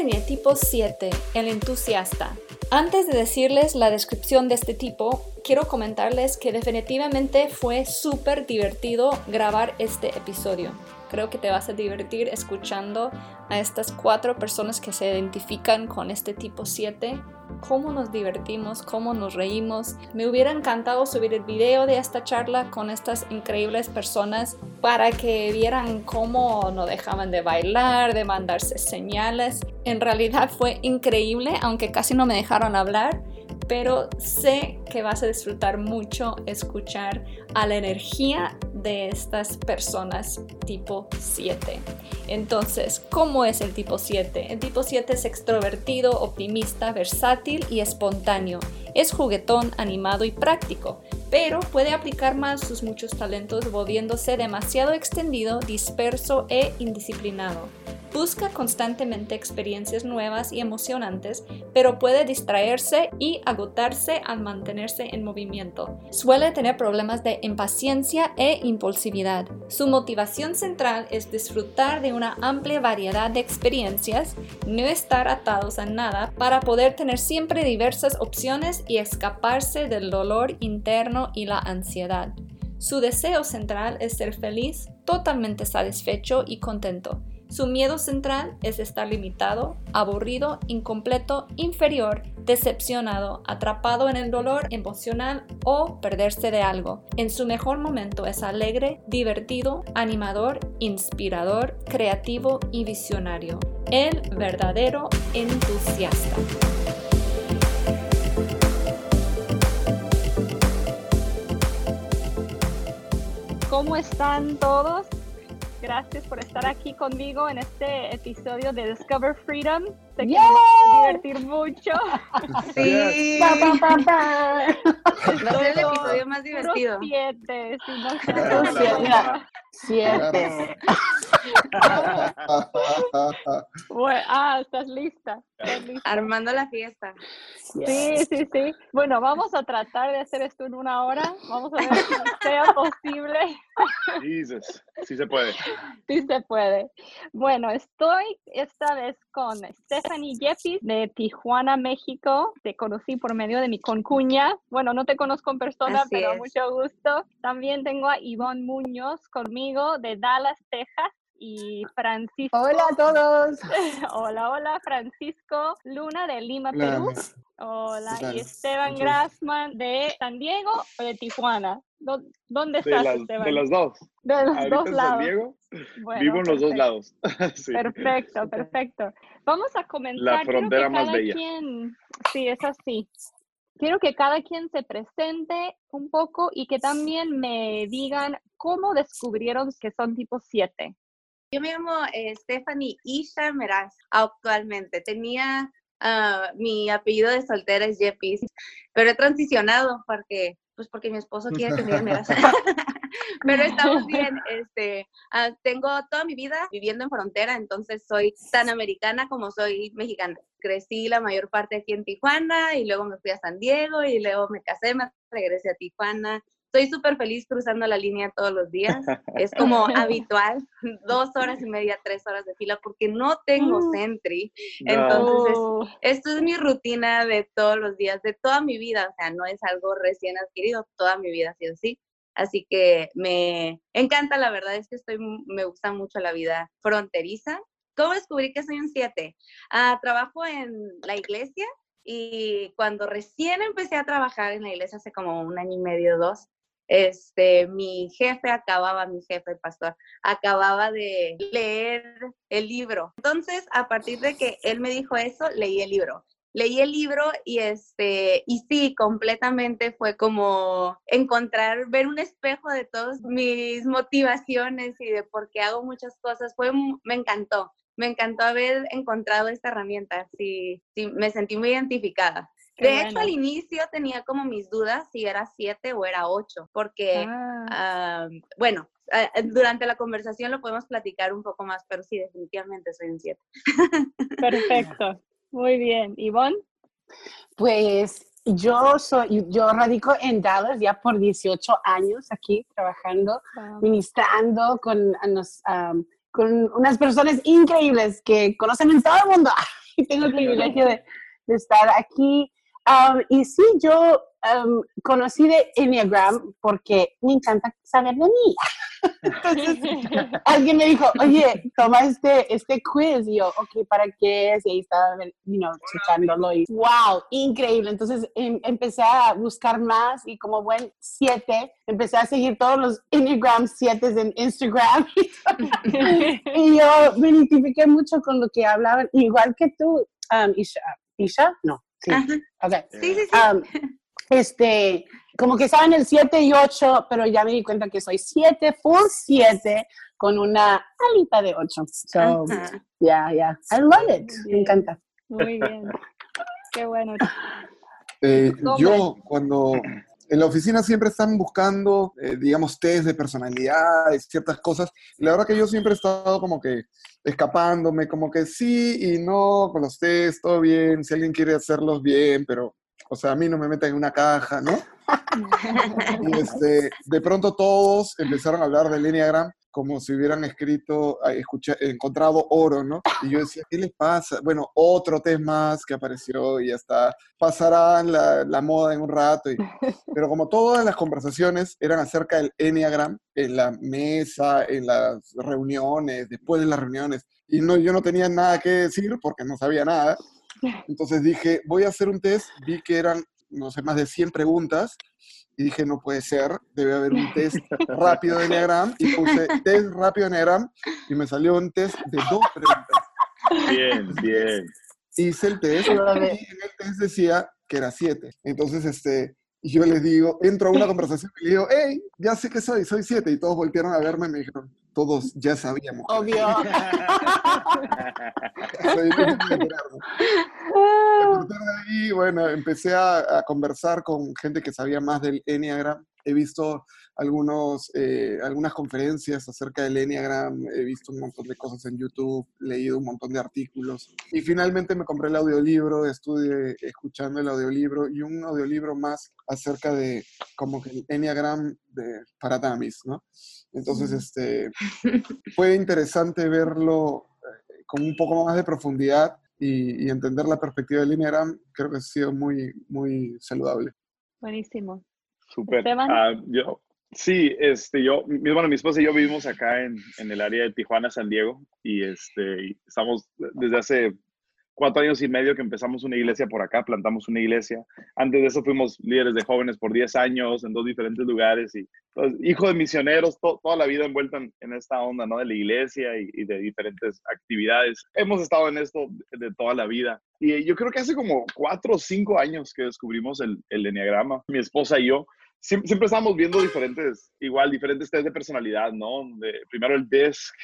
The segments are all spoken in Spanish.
Géminis tipo 7, el entusiasta. Antes de decirles la descripción de este tipo, quiero comentarles que definitivamente fue súper divertido grabar este episodio. Creo que te vas a divertir escuchando a estas cuatro personas que se identifican con este tipo 7 cómo nos divertimos, cómo nos reímos. Me hubiera encantado subir el video de esta charla con estas increíbles personas para que vieran cómo no dejaban de bailar, de mandarse señales. En realidad fue increíble, aunque casi no me dejaron hablar pero sé que vas a disfrutar mucho escuchar a la energía de estas personas tipo 7. Entonces, ¿cómo es el tipo 7? El tipo 7 es extrovertido, optimista, versátil y espontáneo. Es juguetón, animado y práctico, pero puede aplicar más sus muchos talentos volviéndose demasiado extendido, disperso e indisciplinado. Busca constantemente experiencias nuevas y emocionantes, pero puede distraerse y agotarse al mantenerse en movimiento. Suele tener problemas de impaciencia e impulsividad. Su motivación central es disfrutar de una amplia variedad de experiencias, no estar atados a nada para poder tener siempre diversas opciones y escaparse del dolor interno y la ansiedad. Su deseo central es ser feliz, totalmente satisfecho y contento. Su miedo central es estar limitado, aburrido, incompleto, inferior, decepcionado, atrapado en el dolor emocional o perderse de algo. En su mejor momento es alegre, divertido, animador, inspirador, creativo y visionario. El verdadero entusiasta. ¿Cómo están todos? Gracias por estar aquí conmigo en este episodio de Discover Freedom. Sé que a divertir mucho. Sí. Pa, pa, pa, pa. Va a ser el episodio más divertido. Siete, sí, no siete, mira. Siete. Bueno, ah, estás lista. estás lista. Armando la fiesta. Sí, sí, sí. Bueno, vamos a tratar de hacer esto en una hora. Vamos a ver si sea posible. Jesus, sí se puede. Sí se puede. Bueno, estoy esta vez con Stephanie Yepis de Tijuana, México. Te conocí por medio de mi concuña. Bueno, no te conozco en persona, Así pero es. mucho gusto. También tengo a Ivonne Muñoz conmigo de Dallas, Texas. Y Francisco. Hola a todos. Hola, hola, Francisco Luna de Lima, Hola, Perú. Hola, y Esteban Mucho Grassman de San Diego o de Tijuana. ¿Dó- ¿Dónde De, estás, las, Esteban? de los dos. De los Ahorita dos lados. San Diego, Bueno, vivo en los dos lados. Sí. Perfecto, perfecto. Vamos a comenzar. Quiero que frontera más cada bella. quien- sí, es así. Quiero que cada quien se presente un poco y que también me digan cómo descubrieron que son tipo 7. Yo me llamo eh, Stephanie Isha Meraz actualmente. Tenía ah, mi apellido de soltera es Yepis, pero he transicionado porque, pues porque mi esposo quiere que me digan Meraz. pero estamos bien. Este, ah, tengo toda mi vida viviendo en frontera, entonces soy tan americana como soy mexicana. Crecí la mayor parte aquí en Tijuana y luego me fui a San Diego y luego me casé, me regresé a Tijuana. Estoy súper feliz cruzando la línea todos los días. Es como habitual, dos horas y media, tres horas de fila, porque no tengo Mm. Sentry. No. Entonces, esto es mi rutina de todos los días, de toda mi vida. O sea, no es algo recién adquirido, toda mi vida ha sido así. Así que me encanta, la verdad es que estoy, me gusta mucho la vida fronteriza. ¿Cómo descubrí que soy un 7? trabajo en la iglesia y cuando recién empecé a trabajar en la iglesia hace como un año y medio, dos, este, mi jefe acababa, mi jefe, pastor, acababa de leer el libro. Entonces, a partir de que él me dijo eso, leí el libro. Leí el libro y este, y sí, completamente fue como encontrar, ver un espejo de todas mis motivaciones y de por qué hago muchas cosas. Fue, me encantó, me encantó haber encontrado esta herramienta. Sí, sí, me sentí muy identificada. Qué de hecho, al inicio tenía como mis dudas si era siete o era ocho, porque ah, Ah, bueno, ah, durante la conversación lo podemos platicar un poco más, pero sí, definitivamente soy un 7. perfecto. Muy bien. Ivonne. Pues yo soy, yo radico en Dallas ya por 18 años aquí trabajando, Wow. ministrando con nos- con unas personas increíbles que conocen en todo el mundo. Y tengo el privilegio de, de estar aquí. Um, y sí, yo um, conocí de Enneagram porque me encanta saber de mí. Entonces, alguien me dijo, oye, toma este, este quiz. Y yo, ok, ¿para qué es? Y ahí estaba, you know, checándolo y wow, increíble. Entonces em, empecé a buscar más y como buen siete, empecé a seguir todos los Enneagram 7 en Instagram. y yo me identifiqué mucho con lo que hablaban, igual que tú, um, Isha. ¿Isha? No. Sí. Ajá. Okay. Sí, sí, sí. Um, este, como que estaban el 7 y 8, pero ya me di cuenta que soy 7, full 7, con una alita de 8. So, Ajá. yeah, yeah. I love it. Me encanta. Muy bien. Qué bueno. Eh, yo, cuando en la oficina siempre están buscando, eh, digamos, test de personalidad, ciertas cosas. La verdad que yo siempre he estado como que escapándome, como que sí y no con los test, todo bien, si alguien quiere hacerlos bien, pero, o sea, a mí no me meten en una caja, ¿no? Y este, de pronto todos empezaron a hablar del Enneagram como si hubieran escrito, ah, escucha- encontrado oro, ¿no? Y yo decía, ¿qué les pasa? Bueno, otro test más que apareció y ya está, pasará la, la moda en un rato. y- pero como todas las conversaciones eran acerca del Enneagram, en la mesa, en las reuniones, después de las reuniones, y no, yo no tenía nada que decir porque no sabía nada. Entonces dije, voy a hacer un test, vi que eran, no sé, más de 100 preguntas, y dije, no puede ser, debe haber un test rápido de Enneagram, y puse test rápido de Enneagram, y me salió un test de dos preguntas. Bien, bien. Hice el test, y en it. el test decía que era 7. Entonces, este, yo les digo, entro a una conversación y le digo, hey, ya sé que soy, soy 7, y todos voltearon a verme y me dijeron, todos ya sabíamos. Obvio. A partir de ahí, bueno, empecé a, a conversar con gente que sabía más del Enneagram. He visto algunos, eh, algunas conferencias acerca del Enneagram, he visto un montón de cosas en YouTube, leído un montón de artículos. Y finalmente me compré el audiolibro, estuve escuchando el audiolibro y un audiolibro más acerca de como que el Enneagram de, para dummies, ¿no? Entonces, este, fue interesante verlo eh, con un poco más de profundidad y, y entender la perspectiva del Enneagram, creo que ha sido muy, muy saludable. Buenísimo. Súper. Esteban. Ah, yo, sí, este, yo, bueno, mi esposa y yo vivimos acá en, en el área de Tijuana, San Diego, y este, estamos desde hace cuatro años y medio que empezamos una iglesia por acá, plantamos una iglesia. Antes de eso fuimos líderes de jóvenes por 10 años en dos diferentes lugares y pues, hijo de misioneros, to- toda la vida envuelta en, esta onda, ¿no? De la iglesia y, de diferentes actividades. Hemos estado en esto de, de toda la vida. Y yo creo que hace como cuatro o cinco años que descubrimos el, el enneagrama, mi esposa y yo. Siempre, siempre estábamos viendo diferentes, igual, diferentes test de personalidad, ¿no? De, primero el DISC,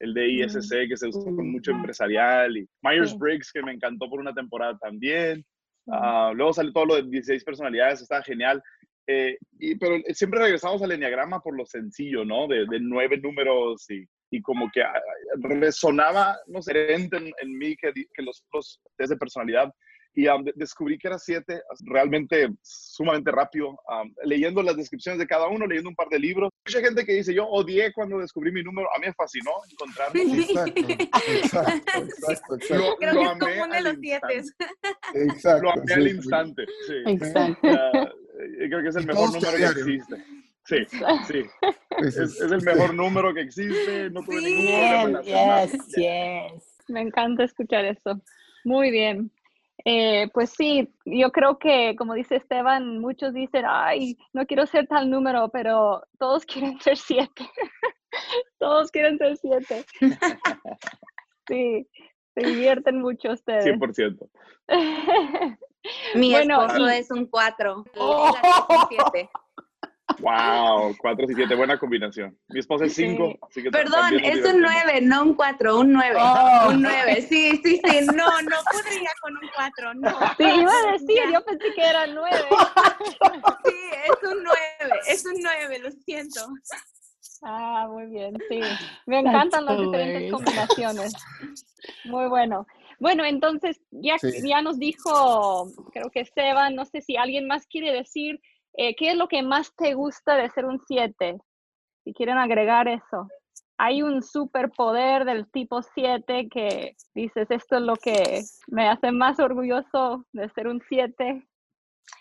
el de ISC, que se usa con mucho empresarial, y Myers-Briggs, que me encantó por una temporada también. Ah, luego salió todo lo de 16 personalidades, estaba genial. Eh, y, pero siempre regresamos al enneagrama por lo sencillo, ¿no? De, de nueve números y, y como que ah, resonaba, no sé, en, en mí que, que los otros test de personalidad. Y um, de- descubrí que era siete, realmente sumamente rápido, um, leyendo las descripciones de cada uno, leyendo un par de libros. Mucha gente que dice, yo odié cuando descubrí mi número, a mí me fascinó encontrarlo. Exacto, exacto, exacto, exacto. Creo Lo que es común de los siete. exacto, Lo amé sí, al sí. instante, sí. Exacto. Eh, creo que es el Y mejor número que existe. Sí, sí. Ese Es, es el mejor número que existe. No tuve ningún problema yes, yes. Me encanta escuchar eso. Muy bien. Eh, pues sí, yo creo que, como dice Esteban, muchos dicen, ay, no quiero ser tal número, pero todos quieren ser siete. todos quieren ser siete. sí, se divierten mucho ustedes. 100%. Mi Bueno, esposo y- es un cuatro. y Oh. él es un siete. Wow, 4 y 7, buena combinación. Mi esposa es 5, Sí. así que Perdón, es un divertimos. nueve, no un cuatro, un nueve. Oh. Un nueve, sí, sí, sí. No, no podría con un cuatro, no. Sí, iba a decir, Ya. yo pensé que era nueve. Sí, es un nueve, es un nueve, lo siento. Ah, muy bien, sí. Me encantan las diferentes combinaciones. Muy bueno. Bueno, entonces ya, Sí. ya nos dijo, creo que Esteban, no sé si alguien más quiere decir, eh, ¿qué es lo que más te gusta de ser un 7? Si quieren agregar eso. hay un superpoder del tipo 7 que dices, esto es lo que me hace más orgulloso de ser un 7?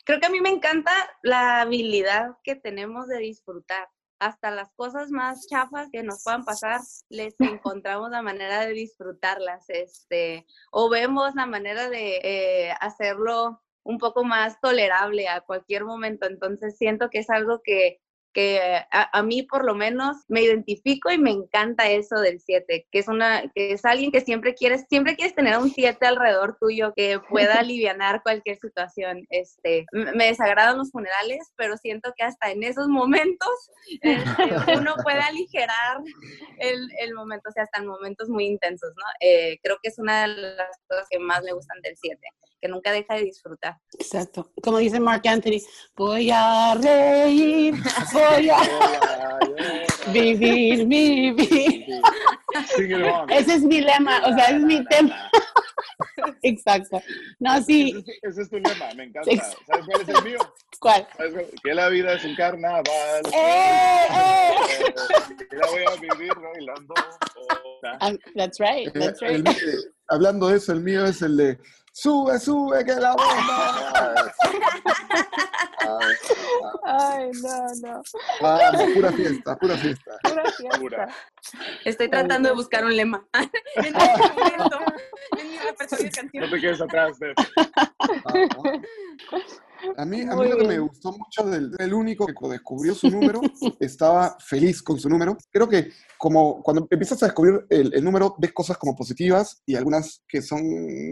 Creo que a mí me encanta la habilidad que tenemos de disfrutar. Hasta las cosas más chafas que nos puedan pasar, les encontramos la manera de disfrutarlas, este, o vemos la manera de eh, hacerlo un poco más tolerable a cualquier momento. Entonces siento que es algo que que a, mí por lo menos me identifico y me encanta eso del 7, que es una que es alguien que siempre quieres siempre quieres tener un 7 alrededor tuyo que pueda aliviar cualquier situación. Este, me desagradan los funerales, pero siento que hasta en esos momentos este, uno puede aligerar el, el, momento, o sea, hasta en momentos muy intensos, ¿no? Eh, creo que es una de las cosas que más me gustan del 7 que nunca deja de disfrutar. Exacto. Como dice Mark Anthony, voy a reír, voy a vivir mi vida. Ese es mi lema, o sea, es mi tema. Exacto. No, sí. Ese es, tu lema, me encanta. ¿Sabes cuál es el mío? ¿Cuál? Que la vida es un carnaval. ¡Eh, eh! Que la voy a vivir bailando. Um, that's right, that's right. hablando de eso, el mío es el de sube, sube, que la bomba. Ay, no, no. Vamos, pura fiesta, pura fiesta. Pura fiesta. Estoy tratando de buscar un lema. en mi No te quedes atrás de A mí, a mí lo que me gustó mucho del, el único que descubrió su número, estaba feliz con su número. Creo que como cuando empiezas a descubrir el, el, número, ves cosas como positivas y algunas que son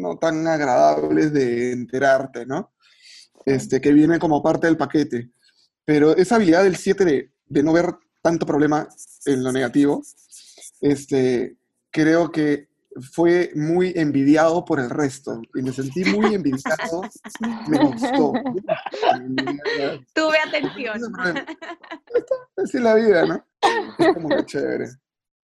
no tan agradables de enterarte, ¿no? Este, que vienen como parte del paquete. Pero esa habilidad del 7 de, de no ver tanto problema en lo negativo, este, creo que fue muy envidiado por el resto y me sentí muy envidiado. me gustó. Tuve atención. Así es la vida, ¿no? Es como que chévere.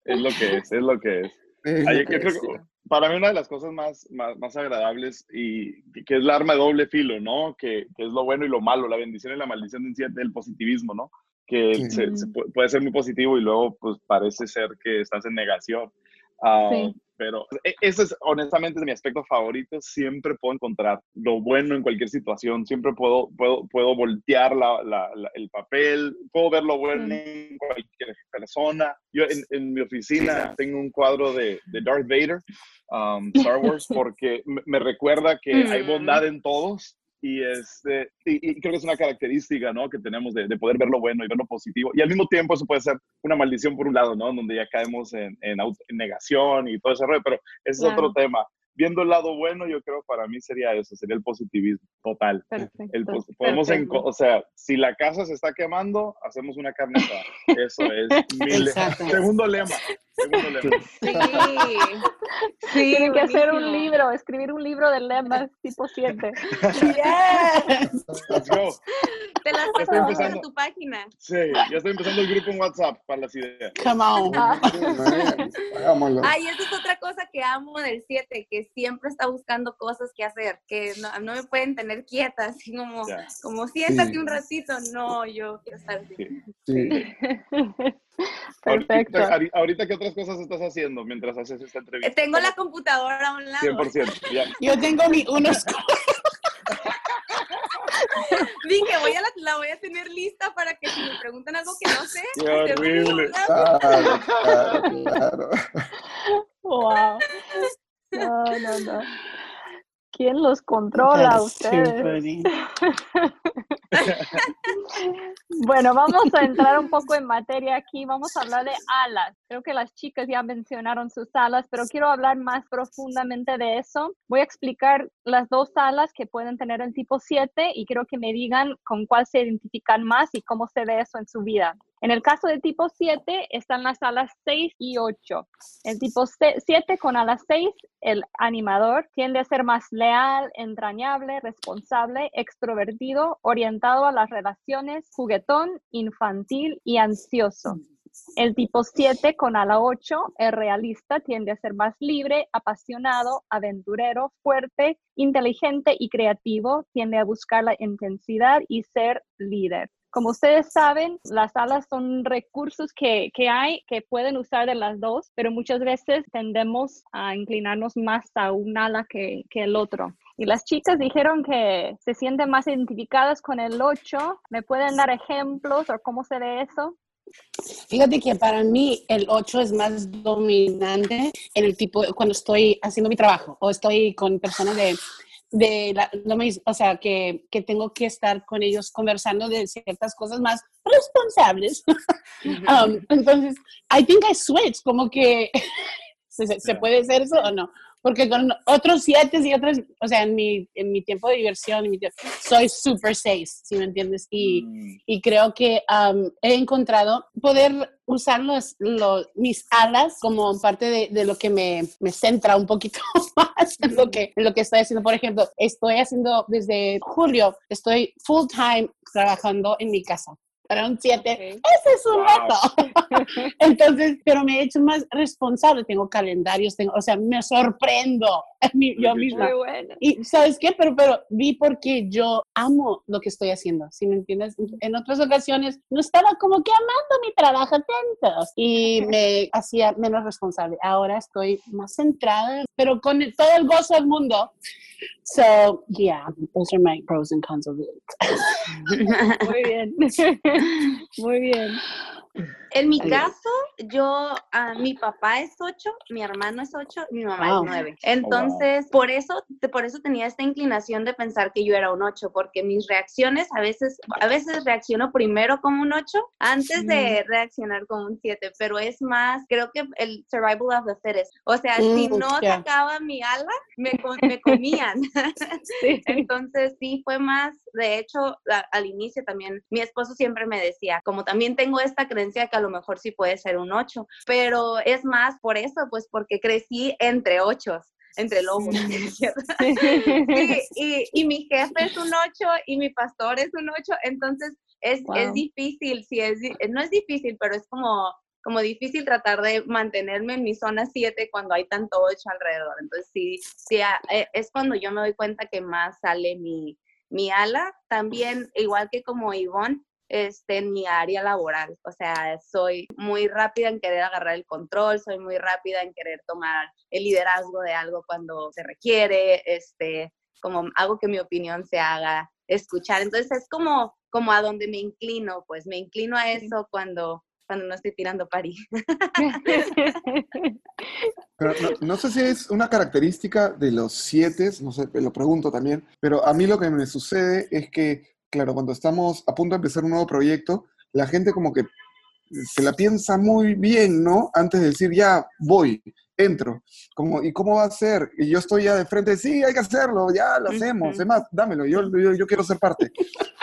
Es lo que es, es lo que es. yo creo que para mí una de las cosas más, más, más, agradables y que es la arma de doble filo, ¿no? Que, que, es lo bueno y lo malo, la bendición y la maldición del positivismo, ¿no? Que se, puede ser muy positivo y luego pues parece ser que estás en negación. Uh, pero e, ese es honestamente mi aspecto favorito. Siempre puedo encontrar lo bueno en cualquier situación. Siempre puedo, puedo, puedo voltear la, la, el papel. Puedo ver lo bueno en cualquier persona. Yo en, en mi oficina tengo un cuadro de, de Darth Vader, um, Star Wars, porque me, recuerda que hay bondad en todos y, este, y, creo que es una característica, ¿no? Que tenemos de, de, poder ver lo bueno y ver lo positivo. Y al mismo tiempo eso puede ser una maldición por un lado, ¿no? Donde ya caemos en, en, en negación y todo ese rollo, pero ese es otro tema viendo el lado bueno, yo creo para mí sería eso, sería el positivismo total. Perfecto. El, podemos, o sea, si la casa se está quemando, hacemos una carne Eso es mi lema. Segundo lema. Sí. sí Tienen que hacer un libro, escribir un libro de lemas tipo 7. Yes. Let's go. Te las paso en tu página. Sí, ya estoy empezando el grupo en WhatsApp para las ideas. Come on. Hagámoslo. Ay, esa es otra cosa que amo del 7, que siempre está buscando cosas que hacer, que no, no me pueden tener quieta, así como, como siéntate un ratito. No, yo quiero estar así. Sí. Perfecto. Ahorita, ahorita, ¿qué otras cosas estás haciendo mientras haces esta entrevista? Tengo la computadora a un lado. 100%. Ya. Yo tengo mi unos... Dije, voy a la, la, voy a tener lista para que si me preguntan algo que no sé. Qué horrible. Claro, claro, claro. Wow. No, no, no. ¿Quién los controla a ustedes? bueno, vamos a entrar un poco en materia aquí. Vamos a hablar de alas. Creo que las chicas ya mencionaron sus alas, pero quiero hablar más profundamente de eso. Voy a explicar las dos alas que pueden tener el tipo 7 y quiero que me digan con cuál se identifican más y cómo se ve eso en su vida. En el caso del tipo 7 están las alas 6 y 8. El tipo 7 con alas 6, el animador, tiende a ser más leal, entrañable, responsable, extrovertido, orientado a las relaciones, juguetón, infantil y ansioso. El tipo 7 con ala 8, el realista, tiende a ser más libre, apasionado, aventurero, fuerte, inteligente y creativo, tiende a buscar la intensidad y ser líder. Como ustedes saben, las alas son recursos que, que hay que pueden usar de las dos, pero muchas veces tendemos a inclinarnos más a un ala que, que el otro. Y las chicas dijeron que se sienten más identificadas con el 8. ¿Me pueden dar ejemplos o cómo se ve eso? Fíjate que para mí el 8 es más dominante en el tipo, cuando estoy haciendo mi trabajo o estoy con personas de, de la, lo mismo, o sea, que, que, tengo que estar con ellos conversando de ciertas cosas más responsables. um, entonces, I think I switch, como que ¿se, se puede hacer eso o no? Porque con otros siete y otros, o sea, en mi, en mi tiempo de diversión, mi tiempo, soy super seis, si me entiendes? Y, mm. y creo que um, he encontrado poder usar los, los, mis alas como parte de, de lo que me, me, centra un poquito más en lo, que, en lo que estoy haciendo. Por ejemplo, estoy haciendo desde julio, estoy full time trabajando en mi casa para un 7, ese es un reto. Entonces, pero me he hecho más responsable, tengo calendarios, tengo, o sea, me sorprendo yo misma. Y ¿sabes qué? Pero, pero vi porque yo amo lo que estoy haciendo, si me entiendes? En otras ocasiones no estaba como que amando mi trabajo tanto y me hacía menos responsable. Ahora estoy más centrada, pero con todo el gozo del mundo. So, yeah, those are my pros and cons of it. Muy bien. Muy bien. En mi caso, yo, uh, mi papá es 8, mi hermano es 8, mi mamá es 9. Entonces, por, eso, por eso tenía esta inclinación de pensar que yo era un 8, porque mis reacciones a veces, a veces reacciono primero como un 8 antes de reaccionar como un 7, pero es más, creo que el survival of the fittest. O sea, si mm, no sacaba mi ala, me, me comían. Entonces, sí, fue más, de hecho, al inicio también, mi esposo siempre me decía, como también tengo esta creencia que a lo mejor sí puede ser un 8, pero es más por eso, pues porque crecí entre 8 entre lobos. y, y, mi jefe es un 8 y mi pastor es un 8, entonces es, es difícil, sí, es, no es difícil, pero es como, como difícil tratar de mantenerme en mi zona 7 cuando hay tanto 8 alrededor. Entonces sí, sí, e, es cuando yo me doy cuenta que más sale mi, mi ala. También, igual que como Ivonne, este, en mi área laboral. O sea, soy muy rápida en querer agarrar el control, soy muy rápida en querer tomar el liderazgo de algo cuando se requiere, este, como hago que mi opinión se haga escuchar. Entonces es como, como a donde me inclino, pues me inclino a eso cuando, cuando no estoy tirando pari. Pero no, sé si es una característica de los siete, no sé, lo pregunto también, pero a mí lo que me sucede es que claro, cuando estamos a punto de empezar un nuevo proyecto, la gente como que se la piensa muy bien, ¿no? Antes de decir, ya, voy, entro. Como, ¿Y cómo va a ser? Y yo estoy ya de frente, sí, hay que hacerlo, ya lo hacemos, es más, dámelo, yo, yo, quiero ser parte.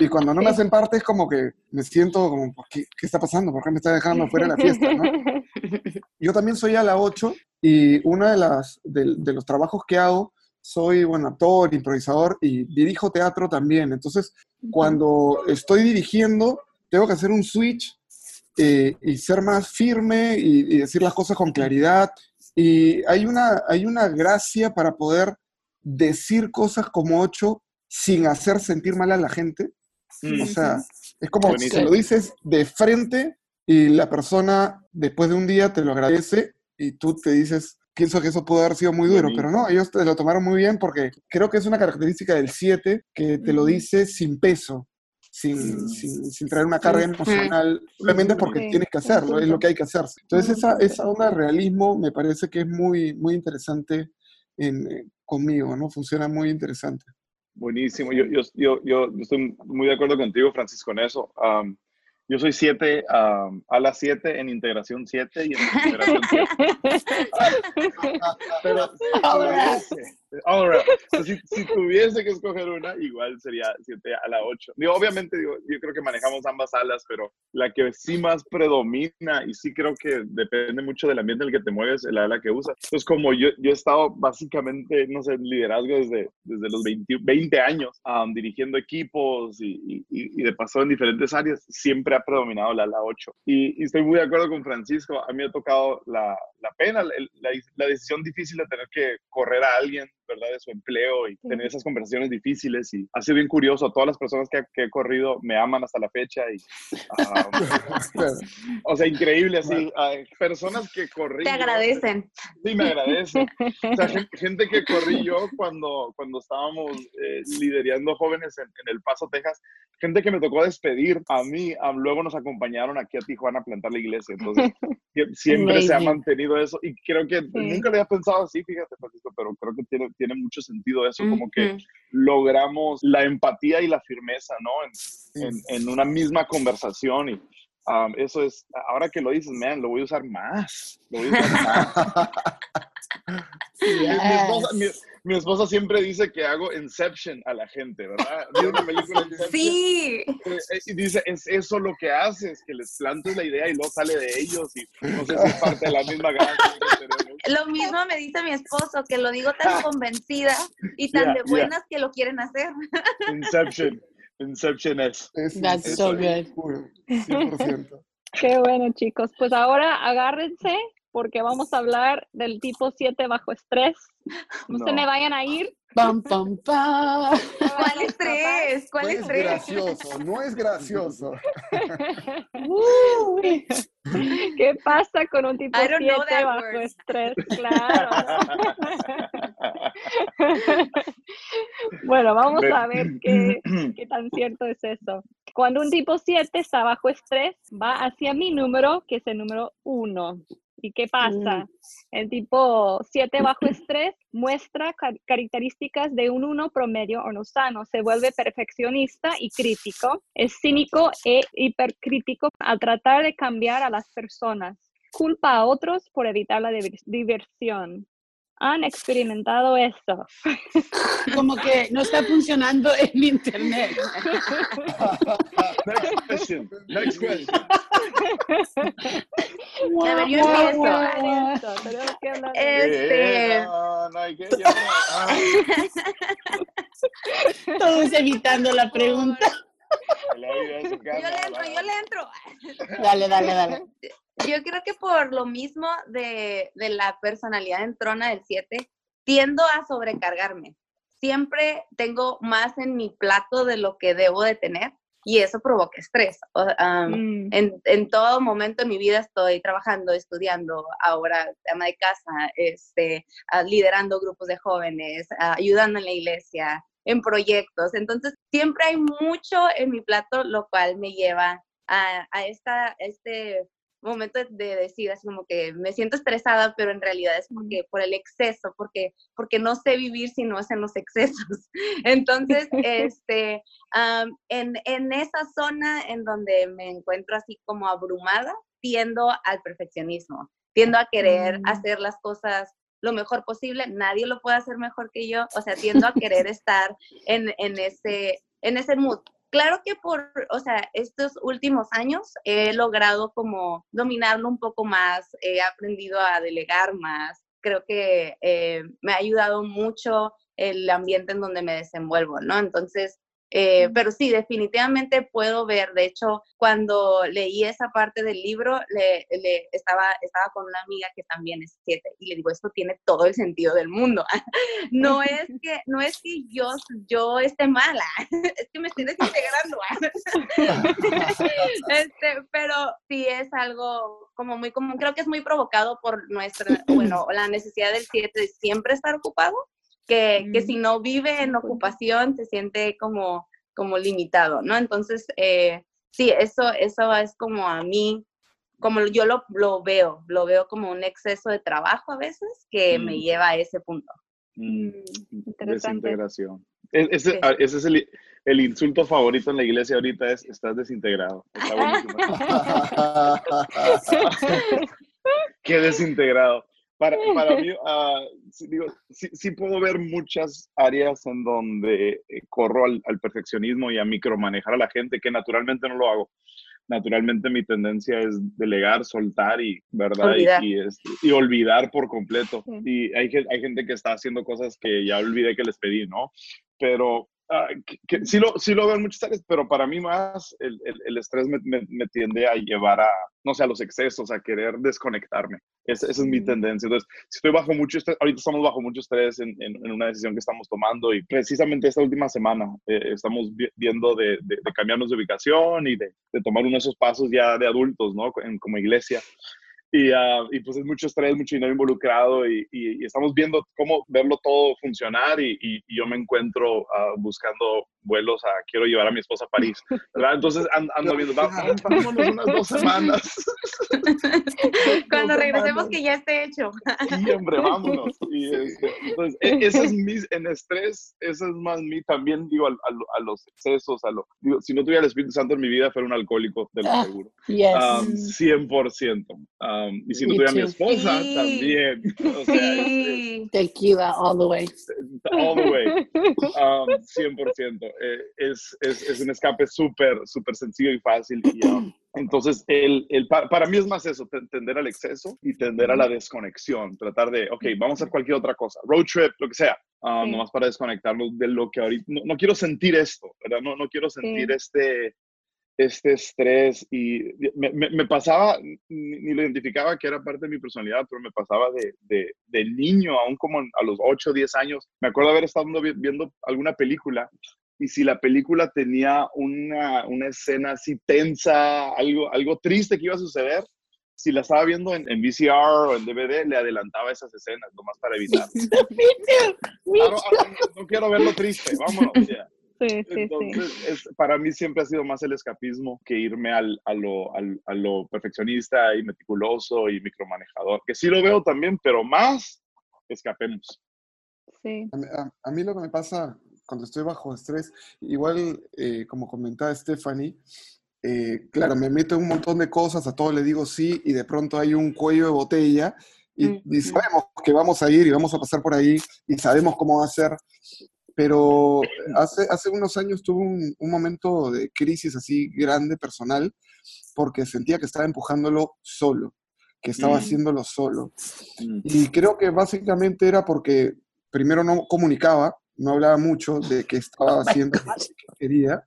Y cuando no me hacen parte es como que me siento como, ¿qué, qué está pasando? ¿Por qué me está dejando fuera de la fiesta? ¿no? Yo también soy a la 8 y uno de, las, de los trabajos que hago soy buen actor, improvisador y dirijo teatro también. Entonces, cuando estoy dirigiendo, tengo que hacer un switch eh, y ser más firme y, decir las cosas con claridad. Y hay una, hay una gracia para poder decir cosas como ocho sin hacer sentir mal a la gente. O sea, es como si lo dices de frente y la persona después de un día te lo agradece y tú te dices, pienso que eso pudo haber sido muy duro, pero no, ellos te lo tomaron muy bien porque creo que es una característica del 7 que te lo dice sin peso, sin, sin, traer una carga emocional, simplemente porque tienes que hacerlo, es lo que hay que hacer. Entonces esa, esa onda de realismo me parece que es muy, muy interesante en, eh, conmigo, ¿no? Funciona muy interesante. Buenísimo, yo, yo, yo, yo estoy muy de acuerdo contigo, Francisco, en eso. Yo soy 7 a las 7 en integración 7 y en integración 7. Pero ahora, ahora si, si, tuviese que escoger una, igual sería 7 a la 8. Digo, obviamente, digo, yo creo que manejamos ambas alas, pero la que sí más predomina y sí creo que depende mucho del ambiente en el que te mueves, la ala que usas. Entonces, como yo, yo he estado básicamente, no sé, en liderazgo desde, desde los 20, 20 años, dirigiendo equipos y, y, y de paso en diferentes áreas, siempre predominado la ala 8. Y, estoy muy de acuerdo con Francisco, a mí me ha tocado la, la pena, la, la, decisión difícil de tener que correr a alguien ¿verdad? De su empleo y tener esas conversaciones difíciles. Y ha sido bien curioso. Todas las personas que, que he corrido me aman hasta la fecha. Y, ah, o sea, increíble así. Hay personas que corrí. Te agradecen. Sí, me agradecen. O sea, gente, que corrí yo cuando, cuando estábamos eh, liderando jóvenes en, en, El Paso, Texas. Gente que me tocó despedir a mí. luego nos acompañaron aquí a Tijuana a plantar la iglesia. Entonces, siempre se ha mantenido eso. Y creo que nunca lo había pensado así, fíjate, Francisco, pero creo que tiene, tiene mucho sentido eso, como que logramos la empatía y la firmeza, ¿no? En, en, una misma conversación y um, eso es, ahora que lo dices, man, lo voy a usar más. Lo voy a usar más. mi, esposa, siempre dice que hago Inception a la gente, ¿verdad? Sí. Eh, y dice, es eso lo que haces, que les plantes la idea y luego sale de ellos y no sé si es parte de la misma gana. Lo mismo me dice mi esposo, que lo digo tan convencida y tan de buenas que lo quieren hacer. Inception. Inception es. That's so good. 100%. Qué bueno, chicos. Pues ahora agárrense porque vamos a hablar del tipo 7 bajo estrés. No, se me vayan a ir. Pam, pam, pam. ¿Cuál estrés? ¿Cuál no estrés? Es gracioso, no es gracioso. ¿Qué pasa con un tipo 7 bajo estrés? Claro. bueno, vamos a ver qué, qué tan cierto es eso. Cuando un tipo 7 está bajo estrés, va hacia mi número, que es el número 1. ¿Y qué pasa? El tipo 7 bajo estrés muestra características de un 1 promedio o no sano. Se vuelve perfeccionista y crítico. Es cínico e hipercrítico al tratar de cambiar a las personas. Culpa a otros por evitar la diversión han experimentado esto? Como que no está funcionando el internet. Next question. Next question. Este. No, no hay que. Todos evitando la pregunta. Yo le entro, yo le entro. Dale, dale, dale. Yo creo que por lo mismo de, de la personalidad en trona del 7, tiendo a sobrecargarme. Siempre tengo más en mi plato de lo que debo de tener y eso provoca estrés. Mm. en, en, todo momento en mi vida estoy trabajando, estudiando, ahora ama de casa, este, liderando grupos de jóvenes, ayudando en la iglesia, en proyectos. Entonces, siempre hay mucho en mi plato, lo cual me lleva a, a esta, este momento de decir así como que me siento estresada, pero en realidad es porque por el exceso, porque, porque no sé vivir si no es en los excesos. Entonces, este, en, en esa zona en donde me encuentro así como abrumada, tiendo al perfeccionismo, tiendo a querer mm. hacer las cosas lo mejor posible, nadie lo puede hacer mejor que yo, o sea, tiendo a querer estar en, en, ese, en ese mood. Claro que por, o sea, estos últimos años he logrado como dominarlo un poco más, he aprendido a delegar más, creo que eh, me ha ayudado mucho el ambiente en donde me desenvuelvo, ¿no? Entonces, eh, pero sí, definitivamente puedo ver, de hecho, cuando leí esa parte del libro, le, estaba, estaba con una amiga que también es siete y le digo, esto tiene todo el sentido del mundo. no, es que, no es que yo, yo esté mala, es que me estoy desintegrando. este, pero sí es algo como muy común, creo que es muy provocado por nuestra, bueno, la necesidad del siete de siempre estar ocupado que, que si no vive en ocupación se siente como, como limitado, ¿no? Entonces, eh, sí, eso, eso es como a mí, como yo lo, lo, veo, lo veo como un exceso de trabajo a veces que me mm. lleva a ese punto. Mm, desintegración. E, ese, ah, ese, es el, el, insulto favorito en la iglesia ahorita es estás desintegrado. Qué desintegrado. Para, para mí, uh, digo, sí, sí, puedo ver muchas áreas en donde eh, corro al, al, perfeccionismo y a micromanejar a la gente, que naturalmente no lo hago. Naturalmente mi tendencia es delegar, soltar y, ¿verdad? Olvidar. Y, y, este, y, olvidar por completo. Sí. Y hay, hay gente que está haciendo cosas que ya olvidé que les pedí, ¿no? Pero ah, que, sí, lo, sí lo veo en muchas áreas, pero para mí más el, el, el estrés me, me, me, tiende a llevar a, no sé, a los excesos, a querer desconectarme. esa es mi tendencia. Entonces, si estoy bajo mucho estrés, ahorita estamos bajo mucho estrés en, en, una decisión que estamos tomando y precisamente esta última semana eh, estamos viendo de, de, de, cambiarnos de ubicación y de, de, tomar uno de esos pasos ya de adultos, ¿no? En, como iglesia. Y, uh, y, pues es mucho estrés, mucho dinero involucrado y, y, y estamos viendo cómo verlo todo funcionar y, y yo me encuentro uh, buscando vuelos a, quiero llevar a mi esposa a París, ¿verdad? Entonces ando, ando viendo, vámonos unas dos semanas. Cuando regresemos que ya esté hecho. Sí, hombre, vámonos. Y, este, entonces, e, ese es mi, en estrés, ese es más mi, también digo, a, a, a los excesos, a lo, digo, si no tuviera el Espíritu Santo en mi vida, fuera un alcohólico, de lo ah, seguro. Yes. Um, 100%. Um, y si no tuviera mi esposa, sí. también. O sea, sí. Tequila all the way. All the way. Um, 100%. Eh, es, es, es, un escape súper, súper sencillo y fácil. Y, um, entonces, el, el, para mí es más eso, tender al exceso y tender a la desconexión. Tratar de, ok, vamos a hacer cualquier otra cosa, road trip, lo que sea, um, sí. nomás para desconectarnos de lo que ahorita, no, no quiero sentir esto, ¿verdad? No, no quiero sentir sí. este, este estrés y me, me, me pasaba, ni, ni, lo identificaba que era parte de mi personalidad, pero me pasaba de, de, de niño, aún como a los 8 o 10 años. Me acuerdo haber estado viendo alguna película y si la película tenía una, una escena así tensa, algo, algo triste que iba a suceder, si la estaba viendo en, en, VCR o en DVD, le adelantaba esas escenas, nomás para evitar. claro, no, no, quiero verlo triste, vámonos. Yeah. Sí, sí, Entonces, sí. Es, para mí siempre ha sido más el escapismo que irme al, a, lo, al, a lo perfeccionista y meticuloso y micromanejador, que sí lo veo también, pero más escapemos. Sí. A, a, a mí lo que me pasa cuando estoy bajo estrés, igual eh, como comentaba Stephanie, eh, claro, me meto en un montón de cosas, a todo le digo sí y de pronto hay un cuello de botella y, mm. y, sabemos que vamos a ir y vamos a pasar por ahí y sabemos cómo va a ser, pero hace, hace unos años tuve un, un momento de crisis así grande, personal, porque sentía que estaba empujándolo solo, que estaba mm. haciéndolo solo. Mm. Y creo que básicamente era porque primero no comunicaba, no hablaba mucho de que estaba haciendo lo que quería.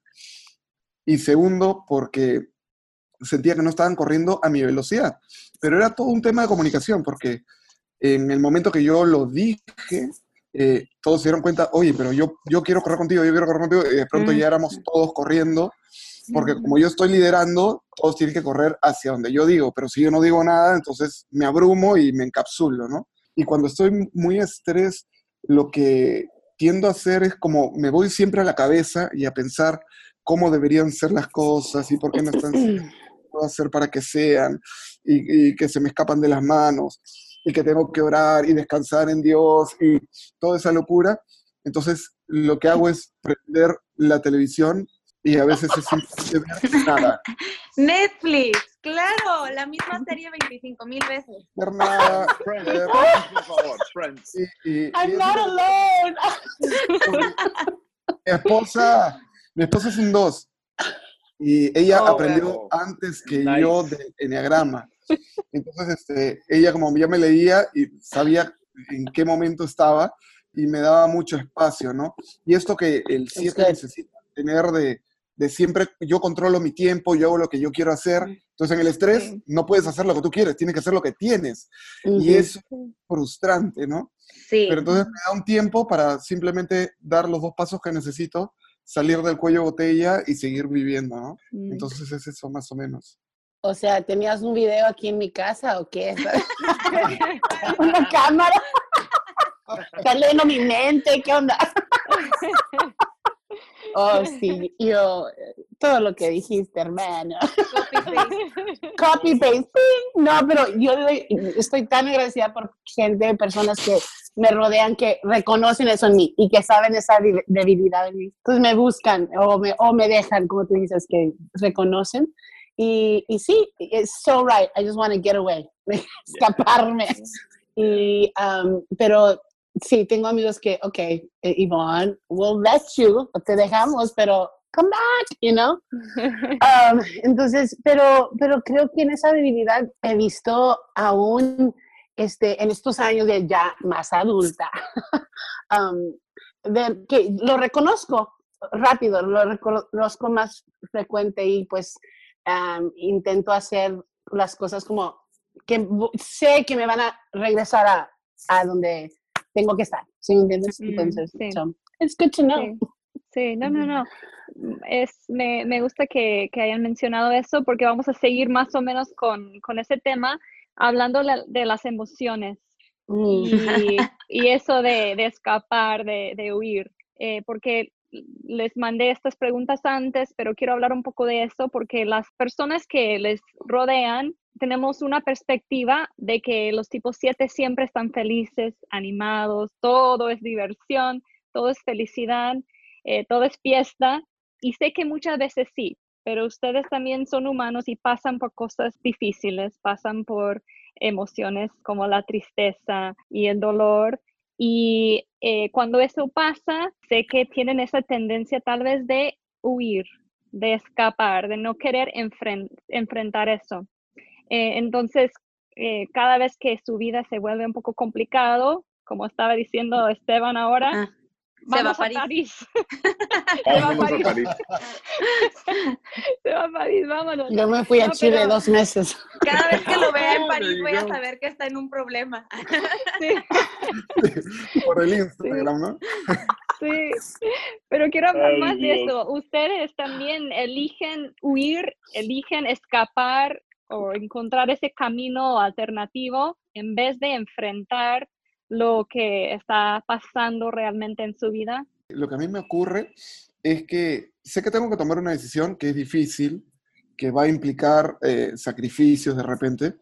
Y segundo, porque sentía que no estaban corriendo a mi velocidad. Pero era todo un tema de comunicación, porque en el momento que yo lo dije, eh, todos se dieron cuenta, oye, pero yo, yo quiero correr contigo, yo quiero correr contigo, y de pronto ya éramos todos corriendo, porque como yo estoy liderando, todos tienen que correr hacia donde yo digo, pero si yo no digo nada, entonces me abrumo y me encapsulo, ¿no? Y cuando estoy muy estrés, lo que tiendo a hacer es como me voy siempre a la cabeza y a pensar cómo deberían ser las cosas y por qué no están puedo hacer para que sean y, y, que se me escapan de las manos y que tengo que orar y descansar en Dios y toda esa locura. Entonces lo que hago es prender la televisión y a veces es nada. Netflix, claro, la misma serie 25 mil veces. Ver nada. Por favor, Friends. Y, y, I'm not alone. Mi esposa, mi esposa es un 2 y ella oh, aprendió wow. antes que nice. yo del enneagrama. Entonces, este, ella como ya me leía y sabía en qué momento estaba y me daba mucho espacio, ¿no? Y esto que el 7 necesita tener de, de siempre yo controlo mi tiempo, yo hago lo que yo quiero hacer. Entonces en el estrés no puedes hacer lo que tú quieres, tienes que hacer lo que tienes. Uh -huh. Y es frustrante, ¿no? Sí. Pero entonces me da un tiempo para simplemente dar los dos pasos que necesito, salir del cuello botella y seguir viviendo, ¿no? Mm. Entonces es eso más o menos. O sea, ¿tenías un video aquí en mi casa o qué? Una cámara. Está leyendo mi mente, ¿qué onda? Oh, sí, yo, todo lo que dijiste, hermano. Copy-paste. Copy-paste. No, pero yo estoy tan agradecida por gente, personas que me rodean, que reconocen eso en mí y que saben esa debilidad en mí. Entonces me buscan o me, o me dejan, como tú dices, que reconocen. Y, y sí, it's so right. I just want to get away, escaparme. Y, um, pero sí, tengo amigos que, ok, Yvonne, we'll let you, te dejamos, pero come back, you know? Um, entonces, pero, pero creo que en esa debilidad he visto aún este, en estos años de ya más adulta, um, de, que lo reconozco, rápido, lo reconozco más frecuente y pues intento hacer las cosas como que sé que me van a regresar a, a donde tengo que estar, ¿sí me entiendes? Mm, Entonces, sí. so, it's good to know. Sí. Sí, no, no, no. Es, me, me gusta que, que hayan mencionado eso porque vamos a seguir más o menos con, con ese tema, hablando la- de las emociones Mm. y, y eso de, de escapar, de, de huir, eh, porque les mandé estas preguntas antes, pero quiero hablar un poco de eso porque las personas que les rodean tenemos una perspectiva de que los tipos 7 siempre están felices, animados, todo es diversión, todo es felicidad, eh, todo es fiesta. Y sé que muchas veces sí, pero ustedes también son humanos y pasan por cosas difíciles, pasan por emociones como la tristeza y el dolor. Y eh, cuando eso pasa, sé que tienen esa tendencia tal vez de huir, de escapar, de no querer enfren- enfrentar eso. Eh, entonces, eh, cada vez que su vida se vuelve un poco complicado, como estaba diciendo Esteban ahora, Ah, se va a París. París. Se va a Vámonos a París. Se va a París, vámonos. Yo me fui a No, Chile pero- dos meses. Cada vez que lo vea en París voy a saber que está en un problema. Sí, Por el Instagram, ¿no? sí. Pero quiero hablar Ay, más de eso. Ustedes también eligen huir, eligen escapar o encontrar ese camino alternativo en vez de enfrentar lo que está pasando realmente en su vida. Lo que a mí me ocurre es que sé que tengo que tomar una decisión que es difícil, que va a implicar eh, sacrificios de repente,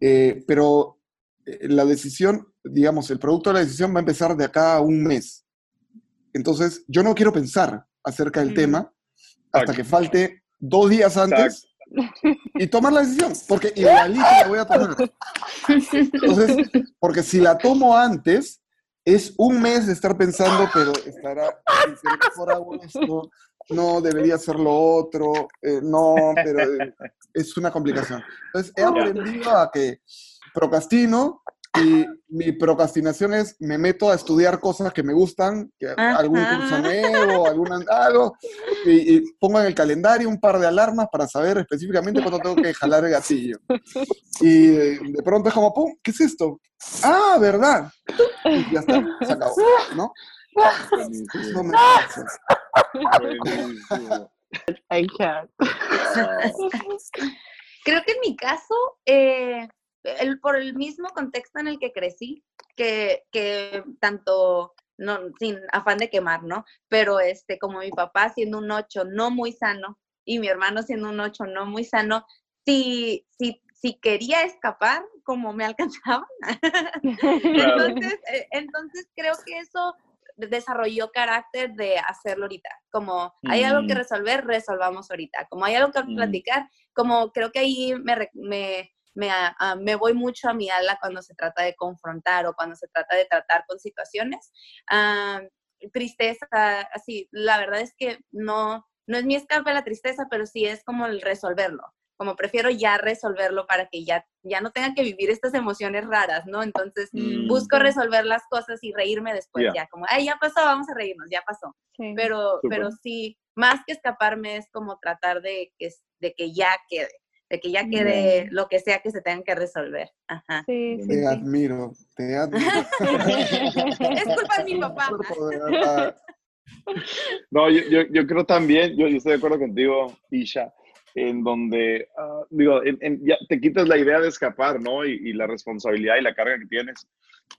eh, pero eh, la decisión, digamos, el producto de la decisión va a empezar de acá a un mes. Entonces, yo no quiero pensar acerca del Mm. tema hasta Exacto. que falte dos días antes y tomar la decisión, porque igualito la voy a tomar. Entonces, porque si la tomo antes, es un mes de estar pensando, pero estará, ¿y si mejor hago esto, no debería ser lo otro, eh, no, pero eh, es una complicación. Entonces, he aprendido a que procrastino y mi procrastinación es me meto a estudiar cosas que me gustan, que algún curso nuevo, alguna, algo, y, y pongo en el calendario un par de alarmas para saber específicamente cuándo tengo que jalar el gatillo. Y de, de pronto es como, ¡pum! ¿Qué es esto? Ah, ¿verdad? Y ya está, se acabó, ¿no? Eso me. Creo que en mi caso, eh, el, por el mismo contexto en el que crecí, que, que tanto, no, sin afán de quemar, ¿no? Pero este, como mi papá siendo un 8 no muy sano y mi hermano siendo un 8 no muy sano, si, si, si quería escapar, como me alcanzaban. Entonces, eh, entonces creo que eso desarrolló carácter de hacerlo ahorita. Como hay algo que Mm. resolver, resolvamos ahorita. Como hay algo que Mm. platicar, como creo que ahí me, me, me, a- a- me voy mucho a mi ala cuando se trata de confrontar o cuando se trata de tratar con situaciones. Ah, tristeza, así, la verdad es que no, no es mi escape la tristeza, pero sí es como el resolverlo. Como prefiero ya resolverlo para que ya, ya no tenga que vivir estas emociones raras, ¿no? Entonces, Mm. busco resolver las cosas y reírme después, Ya. ya como, ay, ya pasó, vamos a reírnos, ya pasó. Sí. Pero, pero sí, más que escaparme es como tratar de que, de que ya quede, de que ya quede lo que sea que se tengan que resolver. Ajá. Sí, sí, Te sí. admiro, te admiro. Es culpa de mi papá. No, yo, yo, yo creo también, yo, yo estoy de acuerdo contigo, Isha, en donde, ah, digo, en- en- ya te quitas la idea de escapar, ¿no? Y, y la responsabilidad y la carga que tienes.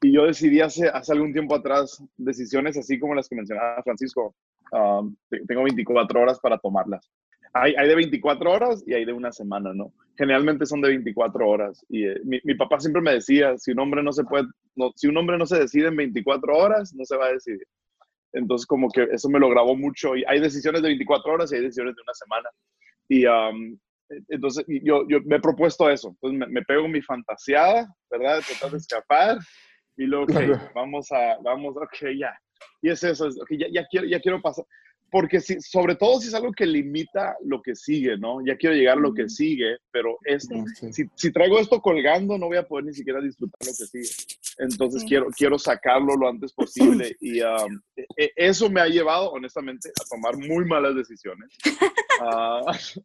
Y yo decidí hace, hace algún tiempo atrás decisiones así como las que mencionaba Francisco. ah, te- tengo 24 horas para tomarlas. Hay, hay de 24 horas y hay de una semana, ¿no? Generalmente son de 24 horas. Y eh, mi, mi papá siempre me decía, si un hombre no se puede, no, si un hombre no se decide en 24 horas, no se va a decidir. Entonces, como que eso me lo grabó mucho. Y hay decisiones de 24 horas y hay decisiones de una semana. Y um, entonces yo, yo me he propuesto eso. Entonces, me, me pego mi fantaseada, ¿verdad? De tratar de escapar. Y luego, vamos a, vamos, ok, ya. Y es eso, es, ok, ya, ya, quiero, ya quiero pasar. Porque si, sobre todo si es algo que limita lo que sigue, ¿no? Ya quiero llegar a lo que sigue, pero esto, si, si, traigo esto colgando, no voy a poder ni siquiera disfrutar lo que sigue. Entonces quiero, quiero sacarlo lo antes posible y um, e, e, eso me ha llevado, honestamente, a tomar muy malas decisiones.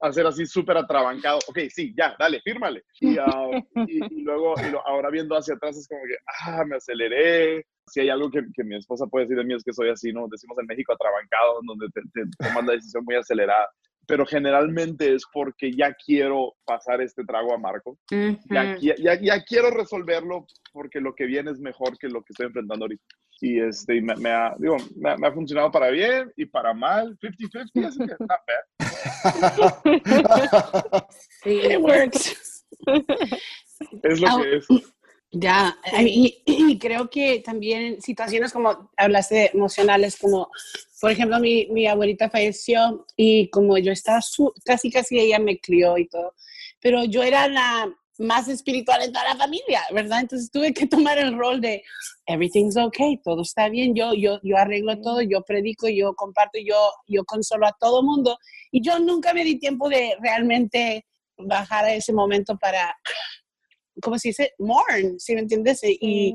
a ser así súper atrabancado. Ok, sí, ya, dale, fírmale. Y, uh, y, luego, ahora viendo hacia atrás es como que, ah, me aceleré, si hay algo que, que, mi esposa puede decir de mí es que soy así, ¿no? Decimos en México atrabancado, donde te, tomas la decisión muy acelerada. Pero generalmente es porque ya quiero pasar este trago a Marco. ya, ya, ya, quiero resolverlo porque lo que viene es mejor que lo que estoy enfrentando ahorita. Y este, me, me ha, digo, me, ha funcionado para bien y para mal, 50-50, así que not sí, it works. Es lo que es. Ya, y, creo que también situaciones como hablaste emocionales, como por ejemplo mi, mi abuelita falleció y como yo estaba casi casi ella me crió y todo, pero yo era la más espiritual en toda la familia, ¿verdad? Entonces tuve que tomar el rol de everything's okay, todo está bien, yo, yo, yo arreglo todo, yo predico, yo comparto, yo, yo consolo a todo mundo y yo nunca me di tiempo de realmente bajar a ese momento para ¿cómo se dice? Mourn, ¿sí me entiendes? Y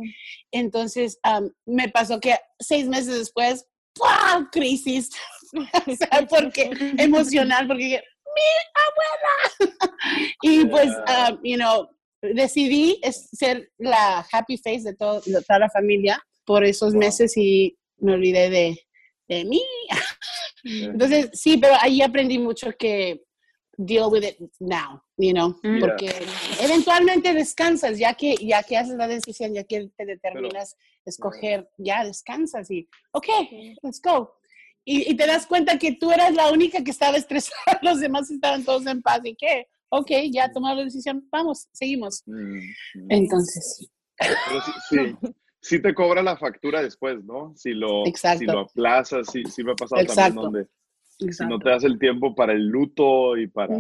entonces me pasó que seis meses después, ¡pum! crisis, o sea, porque emocional, porque mi abuela. y pues, you know, decidí ser la happy face de, todo, de toda la familia por esos meses y me olvidé de, de mí. Entonces, sí, pero ahí aprendí mucho que deal with it now, you know, mm. porque eventualmente descansas, ya que, ya que haces la decisión, ya que te determinas escoger, ya descansas y, ok, let's go. Y, te das cuenta que tú eras la única que estaba estresada, los demás estaban todos en paz y que, ok, ya tomado la decisión, vamos, seguimos. Mm. Entonces, sí. sí, sí, te cobra la factura después, ¿no? Si lo, si lo aplazas, sí, sí me ha pasado también donde si no te das el tiempo para el luto y para,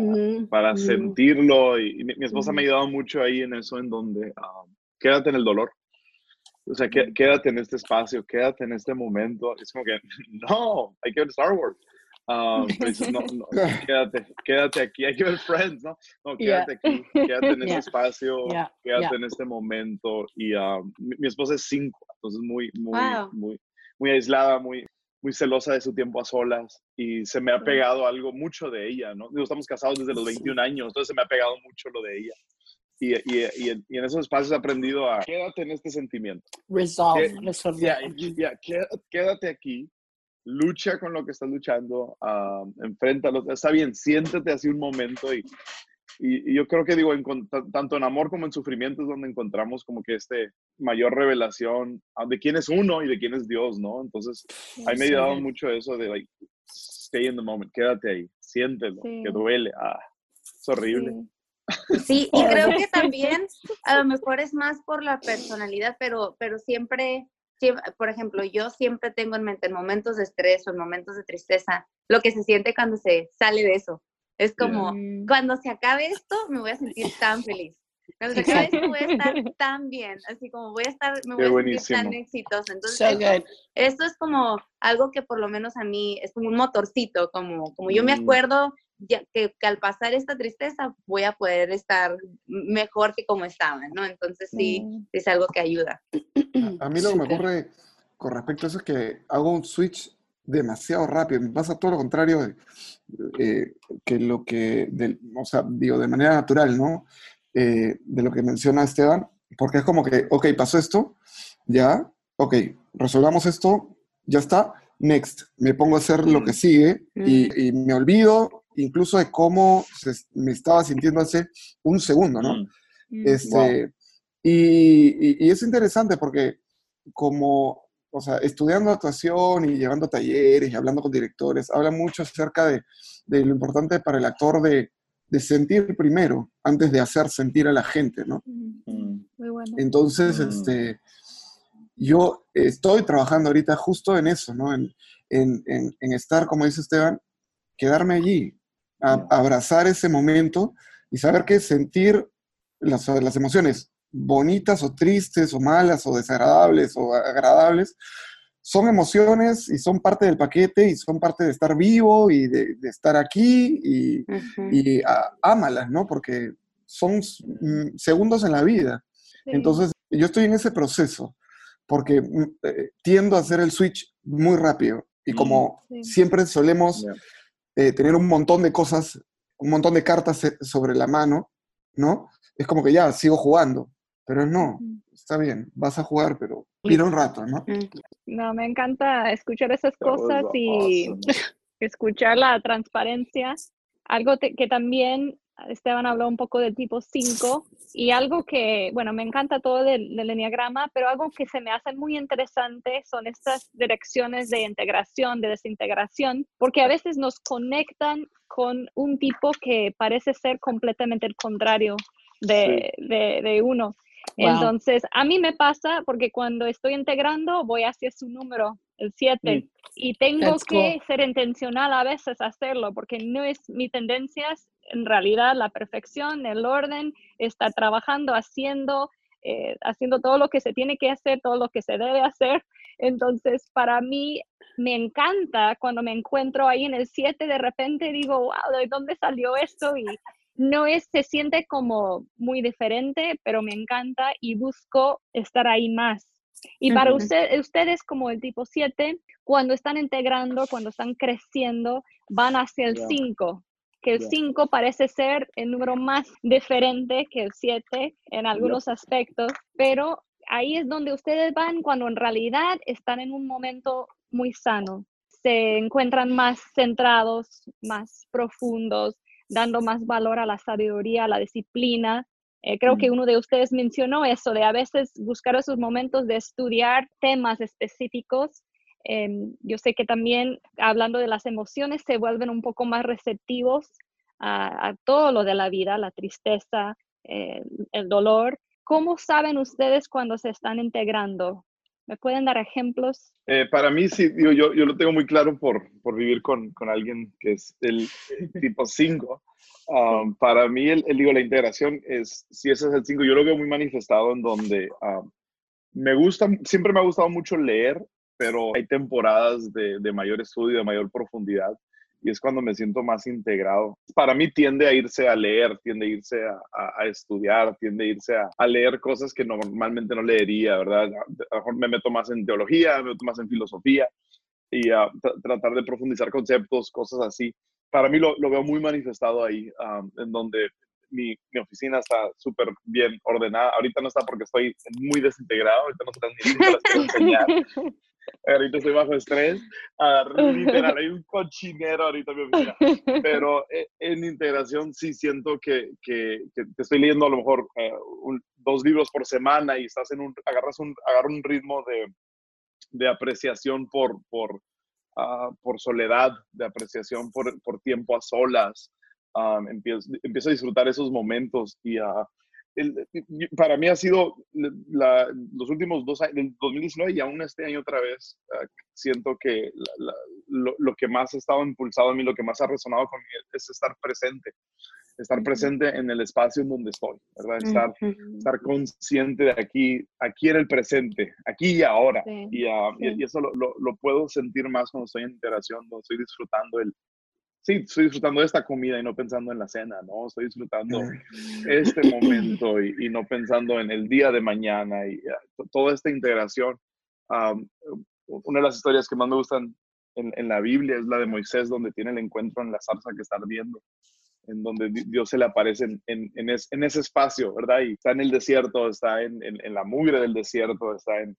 para sentirlo. Y, mi, esposa me ha ayudado mucho ahí en eso, en donde ah, quédate en el dolor. O sea, quédate en este espacio, quédate en este momento. Es como que, no, hay que ver Star Wars. Um, no, no, quédate, quédate aquí, hay que ver Friends, ¿no? No, quédate aquí, quédate en este espacio, quédate en este momento. Y mi, esposa es cinco, entonces muy, muy, muy, muy aislada, muy, muy celosa de su tiempo a solas y se me ha pegado algo mucho de ella, ¿no? estamos casados desde los 21 años, entonces se me ha pegado mucho lo de ella. Y, y, y, y en esos espacios he aprendido a quédate en este sentimiento. Resolve, quédate aquí, lucha con lo que estás luchando, uh, enfréntalo. Está bien, siéntete así un momento y, y, yo creo que digo, en, tanto en amor como en sufrimiento es donde encontramos como que este mayor revelación ah, de quién es uno y de quién es Dios, ¿no? Entonces, a mí me ha ayudado mucho eso de, like, stay in the moment, quédate ahí, siéntelo, que duele, ah, es horrible. Sí. y creo que también a lo mejor es más por la personalidad, pero, pero siempre, siempre, por ejemplo, yo siempre tengo en mente en momentos de estrés o en momentos de tristeza, lo que se siente cuando se sale de eso. Es como, cuando se acabe esto, me voy a sentir tan feliz. Cuando se acabe esto, voy a estar tan bien. Así como voy a estar, me voy a sentir tan exitosa. Entonces, esto, es como algo que por lo menos a mí es como un motorcito, como, como yo me mm. acuerdo ya, que, al pasar esta tristeza voy a poder estar mejor que como estaba, ¿no? Entonces sí, mm. es algo que ayuda. A, a mí lo que me ocurre con respecto a eso es que hago un switch demasiado rápido. Me pasa todo lo contrario de, eh, que lo que, o sea, digo, de manera natural, ¿no? Eh, de lo que menciona Esteban, porque es como que, ok, pasó esto, ya, ok, resolvamos esto, ya está, next, me pongo a hacer lo que sigue y, me olvido incluso de cómo me estaba sintiendo hace un segundo, ¿no? Este, y, y, es interesante porque como o sea, estudiando actuación y llevando talleres y hablando con directores, habla mucho acerca de, de lo importante para el actor de, de, sentir primero antes de hacer sentir a la gente, ¿no? Mm. Muy bueno. Entonces, mm. este, yo estoy trabajando ahorita justo en eso, ¿no? En, en, en, estar, como dice Esteban, quedarme allí, abrazar ese momento y saber que sentir las, las emociones bonitas o tristes o malas o desagradables o agradables, son emociones y son parte del paquete y son parte de estar vivo y de, estar aquí y, y ámalas, ¿no? Porque son mm, segundos en la vida. Entonces, yo estoy en ese proceso porque mm, eh, tiendo a hacer el switch muy rápido y como siempre solemos eh, tener un montón de cosas, un montón de cartas eh, sobre la mano, ¿no? Es como que ya, sigo jugando, pero no, está bien, vas a jugar, pero mira un rato, ¿no? No, me encanta escuchar esas cosas y escuchar la transparencia. Algo que también Esteban habló un poco del tipo 5 y algo que, bueno, me encanta todo del, del enneagrama, pero algo que se me hace muy interesante son estas direcciones de integración, de desintegración, porque a veces nos conectan con un tipo que parece ser completamente el contrario de, de, uno. Entonces, a mí me pasa porque cuando estoy integrando voy hacia su número, el 7, y tengo que ser intencional a veces hacerlo porque no es mi tendencia en realidad la perfección, el orden, está trabajando, haciendo, eh, haciendo todo lo que se tiene que hacer, todo lo que se debe hacer. Entonces, para mí me encanta cuando me encuentro ahí en el 7, de repente digo, wow, ¿de dónde salió esto? Y no es, se siente como muy diferente, pero me encanta y busco estar ahí más. Y para usted, ustedes como el tipo 7, cuando están integrando, cuando están creciendo, van hacia el 5 que el 5 parece ser el número más diferente que el 7 en algunos aspectos, pero ahí es donde ustedes van cuando en realidad están en un momento muy sano, se encuentran más centrados, más profundos, dando más valor a la sabiduría, a la disciplina. Eh, creo que uno de ustedes mencionó eso, de a veces buscar esos momentos de estudiar temas específicos Em, yo sé que también hablando de las emociones se vuelven un poco más receptivos a, todo lo de la vida, la tristeza, eh, el dolor. ¿Cómo saben ustedes cuando se están integrando? ¿Me pueden dar ejemplos? Eh, para mí, sí, yo, yo, lo tengo muy claro por, por vivir con, con, alguien que es el tipo 5. Um, para mí, el, digo, la integración es, si ese es el 5, yo lo veo muy manifestado en donde um, me gusta, siempre me ha gustado mucho leer pero hay temporadas de, de mayor estudio, de mayor profundidad y es cuando me siento más integrado. Para mí tiende a irse a leer, tiende a irse a, a, estudiar, tiende a irse a, a, leer cosas que normalmente no leería, ¿verdad? A lo mejor me meto más en teología, me meto más en filosofía y a tratar de profundizar conceptos, cosas así. Para mí lo, lo veo muy manifestado ahí, en donde mi, mi, oficina está súper bien ordenada. Ahorita no está porque estoy muy desintegrado, ahorita no están ni las quiero enseñar. Ahorita estoy bajo estrés. Uh, literal, hay un cochinero ahorita en mi Pero eh, en integración sí siento que, que, que, te estoy leyendo a lo mejor eh, dos libros por semana y estás en un, agarras un, agarras un ritmo de, de apreciación por, por, uh, por soledad, de apreciación por, por tiempo a solas. Um, empiezo, empiezo, a disfrutar esos momentos y a para mí ha sido los últimos dos años, del 2019 y aún este año otra vez, ah, siento que lo, que más ha estado impulsado a mí, lo que más ha resonado conmigo es estar presente, estar presente en el espacio en donde estoy, ¿verdad? Estar, estar consciente de aquí, aquí en el presente, aquí y ahora. y, ah, y, eso lo, lo, puedo sentir más cuando estoy en interacción, cuando estoy disfrutando el, sí, estoy disfrutando de esta comida y no pensando en la cena, ¿no? Estoy disfrutando este momento y, no pensando en el día de mañana y toda esta integración. una de las historias que más me gustan en, en, la Biblia es la de Moisés, donde tiene el encuentro en la zarza que está ardiendo, en donde Dios se le aparece en, en, en ese espacio, ¿verdad? Y está en el desierto, está en, la mugre del desierto, está en,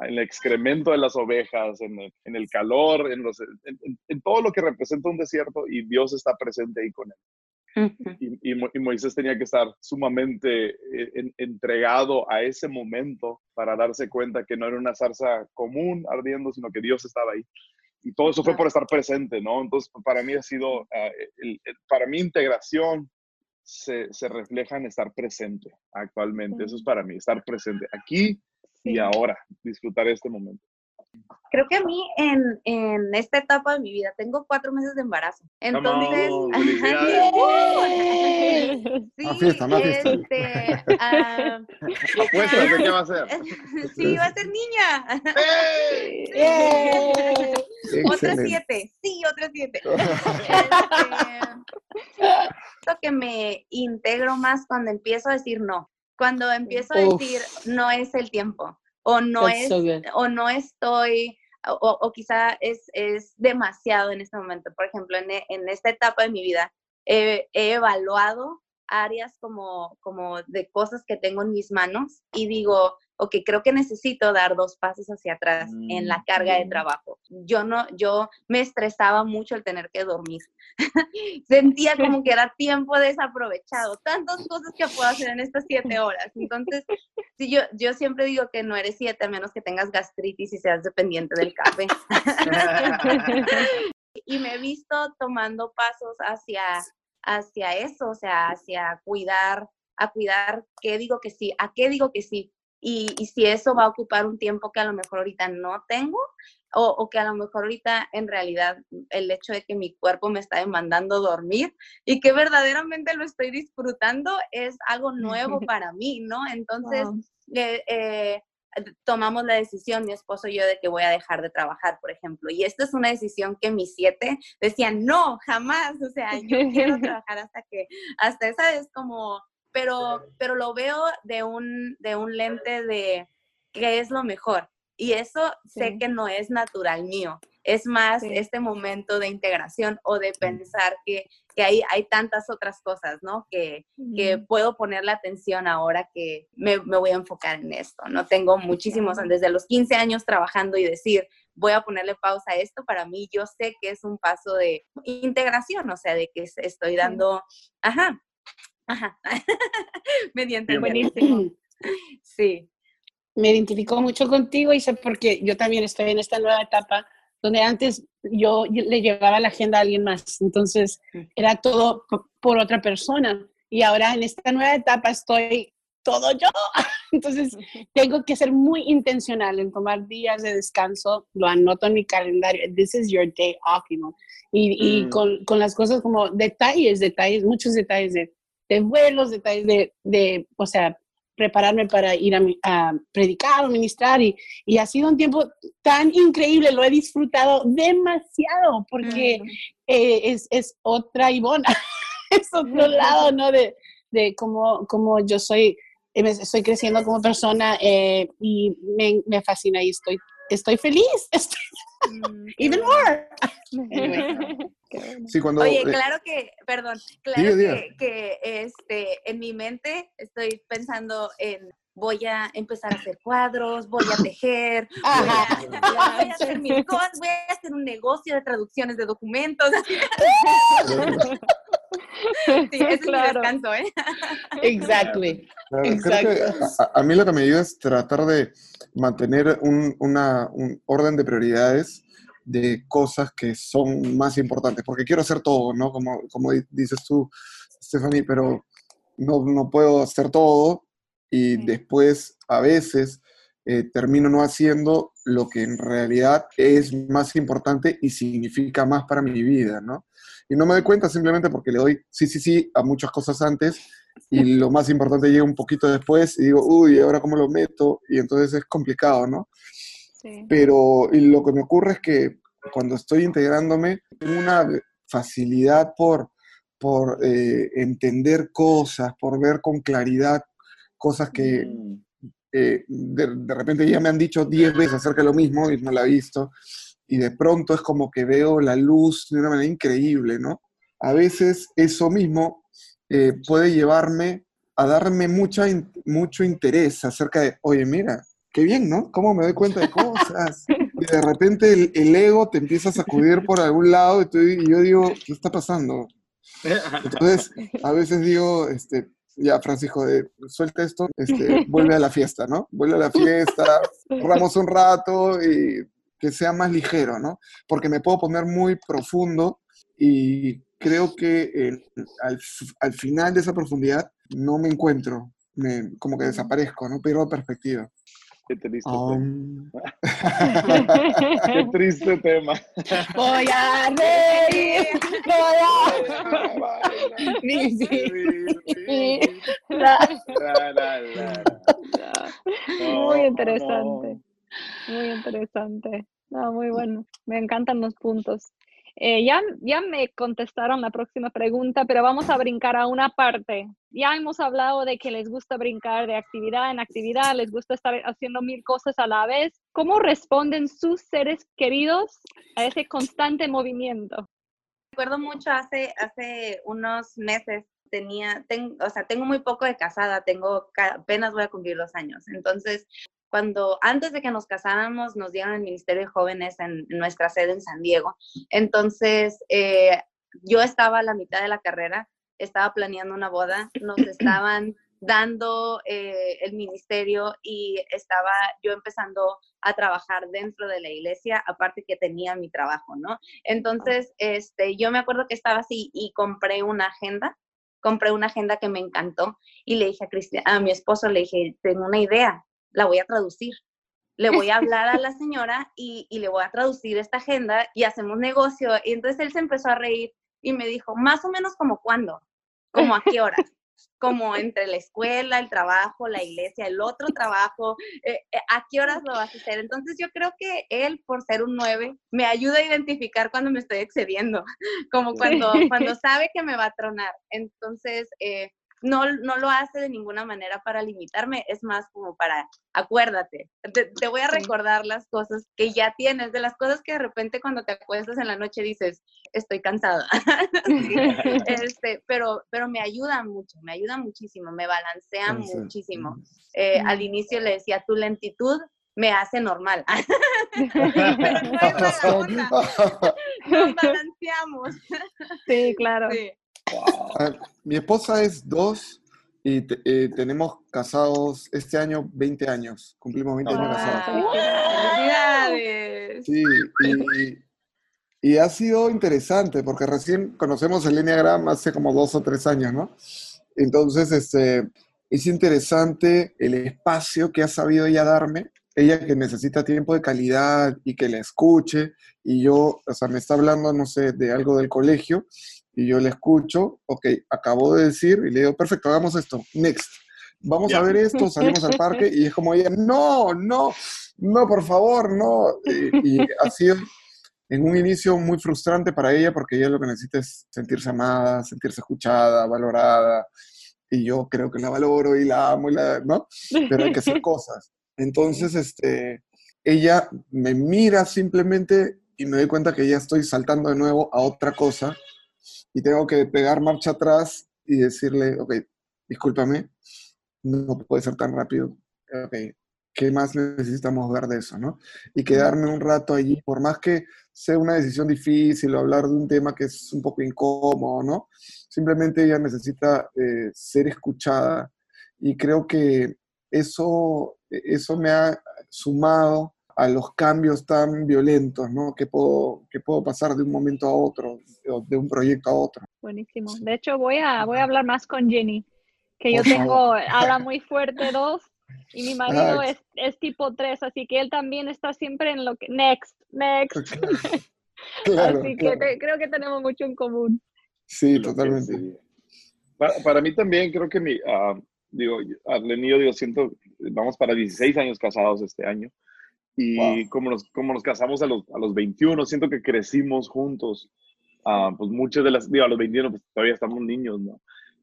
en el excremento de las ovejas, en el, en el calor, en, los, en, todo lo que representa un desierto y Dios está presente ahí con él. y, y, Moisés tenía que estar sumamente eh, entregado a ese momento para darse cuenta que no era una zarza común ardiendo, sino que Dios estaba ahí. Y todo eso fue por estar presente, ¿no? Entonces, para mí ha sido, uh, el, para mí integración se, se, refleja en estar presente actualmente. Eso es para mí, estar presente aquí y ahora disfrutar este momento. Creo que a mí en, en esta etapa de mi vida tengo cuatro meses de embarazo. Entonces, sí, fiesta, fiesta. Este, uh, ¿Apuestas de qué va a ser? sí, va a ser niña. Otra siete, sí, otra siete. este, que me integro más cuando empiezo a decir no. Cuando empiezo a decir no es el tiempo o no es o no estoy o, quizá es, es, demasiado en este momento. Por ejemplo, en, en esta etapa de mi vida he evaluado áreas como, como de cosas que tengo en mis manos y digo, ok, creo que necesito dar dos pasos hacia atrás en la carga de mm. trabajo. Yo no, yo me estresaba mucho el tener que dormir. Sentía como que era tiempo desaprovechado, tantas cosas que puedo hacer en estas siete horas. Entonces, sí, yo, yo siempre digo que no eres siete a menos que tengas gastritis y seas dependiente del café. y me he visto tomando pasos hacia, hacia eso, o sea, hacia cuidar, a cuidar qué digo que sí, a qué digo que sí, y, si eso va a ocupar un tiempo que a lo mejor ahorita no tengo o, que a lo mejor ahorita en realidad el hecho de que mi cuerpo me está demandando dormir y que verdaderamente lo estoy disfrutando es algo nuevo para mí, ¿no? Entonces, eh, eh, tomamos la decisión, mi esposo y yo, de que voy a dejar de trabajar, por ejemplo. Y esta es una decisión que mis siete decían, no, jamás, o sea, yo quiero trabajar hasta que, hasta esa vez como pero, pero lo veo de un, de un lente de qué es lo mejor. Y eso sé que no es natural mío. Es más este momento de integración o de pensar que, que hay, hay tantas otras cosas, ¿no? Que, que puedo poner la atención ahora que me, me, voy a enfocar en esto, ¿no? Tengo muchísimos, desde los 15 años trabajando y decir, voy a ponerle pausa a esto, para mí yo sé que es un paso de integración, o sea, de que estoy dando, ajá, Ajá. Mediante Buenísimo. Sí. Me identifico mucho contigo, Isa, porque yo también estoy en esta nueva etapa donde antes yo le llevaba la agenda a alguien más, entonces era todo por otra persona. Y ahora en esta nueva etapa estoy todo yo. Entonces tengo que ser muy intencional en tomar días de descanso, lo anoto en mi calendario, this is your day off, you know? Y, y mm. con, con, las cosas como detalles, detalles, muchos detalles de de vuelos, detalles de, de, o sea, prepararme para ir a, a predicar o ministrar y, y, ha sido un tiempo tan increíble, lo he disfrutado demasiado porque eh, es, es, otra Ivona, es otro lado, ¿no? De, de cómo, cómo yo soy, eh, estoy creciendo como persona eh, y me, me, fascina y estoy, estoy feliz, estoy, even more. Oye, eh, claro que, perdón, claro que, este, en mi mente estoy pensando en voy a empezar a hacer cuadros, voy a tejer, voy a, hacer mil cosas, voy a hacer un negocio de traducciones de documentos. sí, es claro. descanso, ¿eh? Exactly. a, mí lo que me ayuda es tratar de mantener un, una, un orden de prioridades de cosas que son más importantes, porque quiero hacer todo, ¿no? Como, como dices tú, Stephanie, pero no, no puedo hacer todo y después a veces eh, termino no haciendo lo que en realidad es más importante y significa más para mi vida, ¿no? Y no me doy cuenta simplemente porque le doy sí, sí, sí a muchas cosas antes y lo más importante llega un poquito después y digo, uy, ¿ahora cómo lo meto? Y entonces es complicado, ¿no? Pero lo que me ocurre es que cuando estoy integrándome, tengo una facilidad por, por eh, entender cosas, por ver con claridad cosas que mm. Eh, de, repente ya me han dicho 10 veces acerca de lo mismo y no la he visto. Y de pronto es como que veo la luz de una manera increíble, ¿no? A veces eso mismo eh, puede llevarme a darme mucha, mucho interés acerca de, oye, mira, qué bien, ¿no? ¿Cómo me doy cuenta de cosas? Y de repente el, ego te empieza a sacudir por algún lado y, yo digo, ¿qué está pasando? Entonces, a veces digo, este, ya, Francisco, de, suelta esto, este, vuelve a la fiesta, ¿no? Vuelve a la fiesta, corramos un rato y que sea más ligero, ¿no? Porque me puedo poner muy profundo y creo que al, al, final de esa profundidad no me encuentro, me, como que desaparezco, ¿no? Pierdo perspectiva. Qué triste Um, tema. Qué triste tema. Voy a reír, voy a... Muy interesante. Muy interesante. No, muy bueno. Me encantan los puntos. Eh, ya, ya me contestaron la próxima pregunta, pero vamos a brincar a una parte. Ya hemos hablado de que les gusta brincar de actividad en actividad, les gusta estar haciendo mil cosas a la vez. ¿Cómo responden sus seres queridos a ese constante movimiento? recuerdo mucho hace, hace unos meses, tenía, ten- o sea, tengo muy poco de casada, tengo, apenas voy a cumplir dos años. Entonces, cuando, antes de que nos casáramos, nos dieron el Ministerio de Jóvenes en, en nuestra sede en San Diego. Entonces, eh, yo estaba a la mitad de la carrera, estaba planeando una boda, nos estaban dando eh, el ministerio y estaba yo empezando a trabajar dentro de la iglesia, aparte que tenía mi trabajo, ¿no? Entonces, este, yo me acuerdo que estaba así y compré una agenda, compré una agenda que me encantó y le dije a, Cristian, a mi esposo, le dije, tengo una idea, la voy a traducir. Le voy a hablar a la señora y, y le voy a traducir esta agenda y hacemos negocio. Y entonces él se empezó a reír y me dijo, más o menos como cuándo, como a qué hora, como entre la escuela, el trabajo, la iglesia, el otro trabajo, eh, eh, ¿a qué horas lo vas a hacer? Entonces yo creo que él, por ser un 9, me ayuda a identificar cuando me estoy excediendo, como cuando, cuando sabe que me va a tronar. Entonces, eh, no, no lo hace de ninguna manera para limitarme, es más como para, acuérdate, te, te voy a recordar las cosas que ya tienes, de las cosas que de repente cuando te acuestas en la noche dices, estoy cansada. Este, pero, pero me ayuda mucho, me ayuda muchísimo, me balancea muchísimo. Eh, Al inicio le decía, tu lentitud me hace normal. Onda, nos balanceamos. Sí, claro. Sí. A ver, Mi esposa es dos y te- eh, tenemos casados este año 20 años. Cumplimos 20 años Wow. casados. Felicidades. Sí, y, y ha sido interesante porque recién conocemos el Enneagram hace como dos o tres años, ¿no? Entonces, este, es interesante el espacio que ha sabido ella darme. Ella que necesita tiempo de calidad y que la escuche. Y yo, o sea, me está hablando, no sé, de algo del colegio y yo le escucho, ok, acabo de decir y le digo, perfecto, hagamos esto, next. Vamos a ver esto, salimos al parque y es como ella, no, no, no, por favor, no. Y, y ha sido en un inicio muy frustrante para ella porque ella lo que necesita es sentirse amada, sentirse escuchada, valorada. Y yo creo que la valoro y la amo, y la, ¿no? Pero hay que hacer cosas. Entonces, este, ella me mira simplemente y me doy cuenta que ya estoy saltando de nuevo a otra cosa y tengo que pegar marcha atrás y decirle, ok, discúlpame, no puede ser tan rápido. Ok, ¿qué más necesitamos ver de eso, no? Y quedarme un rato allí, por más que sea una decisión difícil o hablar de un tema que es un poco incómodo, ¿no? Simplemente ella necesita eh, ser escuchada y creo que eso, eso me ha sumado a los cambios tan violentos, ¿no? Que puedo, que puedo pasar de un momento a otro, o de un proyecto a otro. Buenísimo. De hecho, voy a, voy a hablar más con Jenny, que yo tengo ala muy fuerte 2 y mi marido Ah, es, es tipo 3, así que él también está siempre en lo que, next, next. Claro, así que claro. te- creo que tenemos mucho en común. Sí, Lo que totalmente. Para, para mí también creo que mi, ah, digo, Arlen y yo, digo, siento, vamos para 16 años casados este año. Y Wow. como, nos, como nos casamos a los, a los 21, siento que crecimos juntos. Ah, pues muchas de las, digo, a los 21 pues todavía estamos niños, ¿no?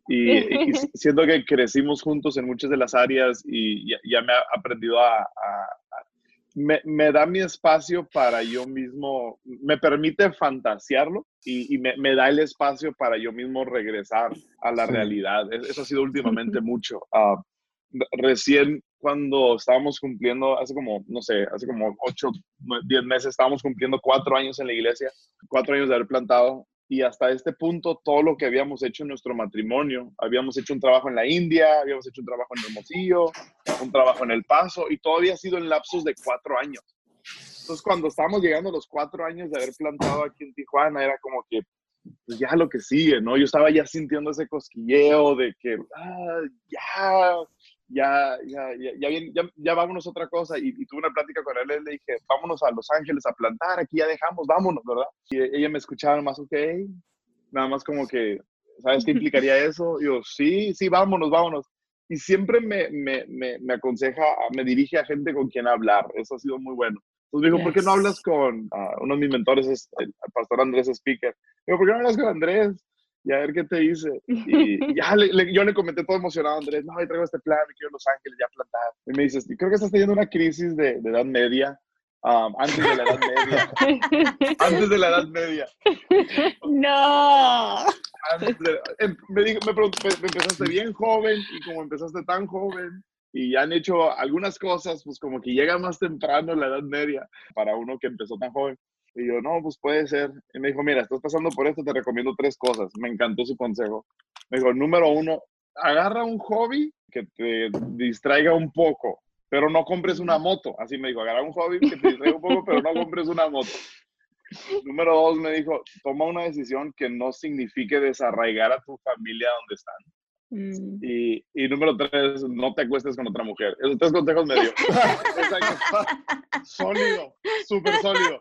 Y, y siento que crecimos juntos en muchas de las áreas y ya, ya me ha aprendido a, a- a- me, me da mi espacio para yo mismo, me permite fantasearlo y, y me, me da el espacio para yo mismo regresar a la Sí. realidad. Es- Eso ha sido últimamente mucho. Re- recién cuando estábamos cumpliendo, hace como, no sé, hace como 8, 10 meses, estábamos cumpliendo cuatro años en la iglesia, cuatro años de haber plantado. Y hasta este punto, todo lo que habíamos hecho en nuestro matrimonio, habíamos hecho un trabajo en la India, habíamos hecho un trabajo en Hermosillo, un trabajo en El Paso, y todo había sido en lapsos de cuatro años. Entonces, cuando estábamos llegando a los cuatro años de haber plantado aquí en Tijuana, era como que, pues ya lo que sigue, ¿no? Yo estaba ya sintiendo ese cosquilleo de que, ah, ya, ya, ya, ya, ya, ya, vámonos a otra cosa. Y, tuve una plática con él, le dije, vámonos a Los Ángeles a plantar, aquí ya dejamos, vámonos, ¿verdad? Y ella me escuchaba más, ok, nada más como que, ¿sabes qué implicaría eso? Y yo, sí, sí, vámonos, vámonos. Y siempre me, me, me, me aconseja, me dirige a gente con quien hablar, eso ha sido muy bueno. Entonces me dijo, ¿por qué no hablas con uh, uno de mis mentores, es el, pastor Andrés Speaker? Digo, ¿por qué no hablas con Andrés? Y a ver qué te dice. Y ya le, yo le comenté todo emocionado a Andrés, no, ahí traigo este plan, me quiero Los Ángeles ya plantar. Y me dices, creo que estás teniendo una crisis de, de edad media. Um, antes de la edad media. antes de la edad media. No. Em, me, dijo, me, me empezaste bien joven y como empezaste tan joven, y han hecho algunas cosas, pues como que llega más temprano la edad media para uno que empezó tan joven. Y yo, no, pues puede ser. Y me dijo, mira, estás pasando por esto, te recomiendo tres cosas. Me encantó su consejo. Me dijo, número uno, agarra un hobby que te distraiga un poco, pero no compres una moto. Así me dijo, agarra un hobby que te distraiga un poco, pero no compres una moto. Número dos, me dijo, toma una decisión que no signifique desarraigar a tu familia donde están. Mm. Y, y, número tres, no te acuestes con otra mujer. Esos tres consejos me dio. sólido, súper sólido.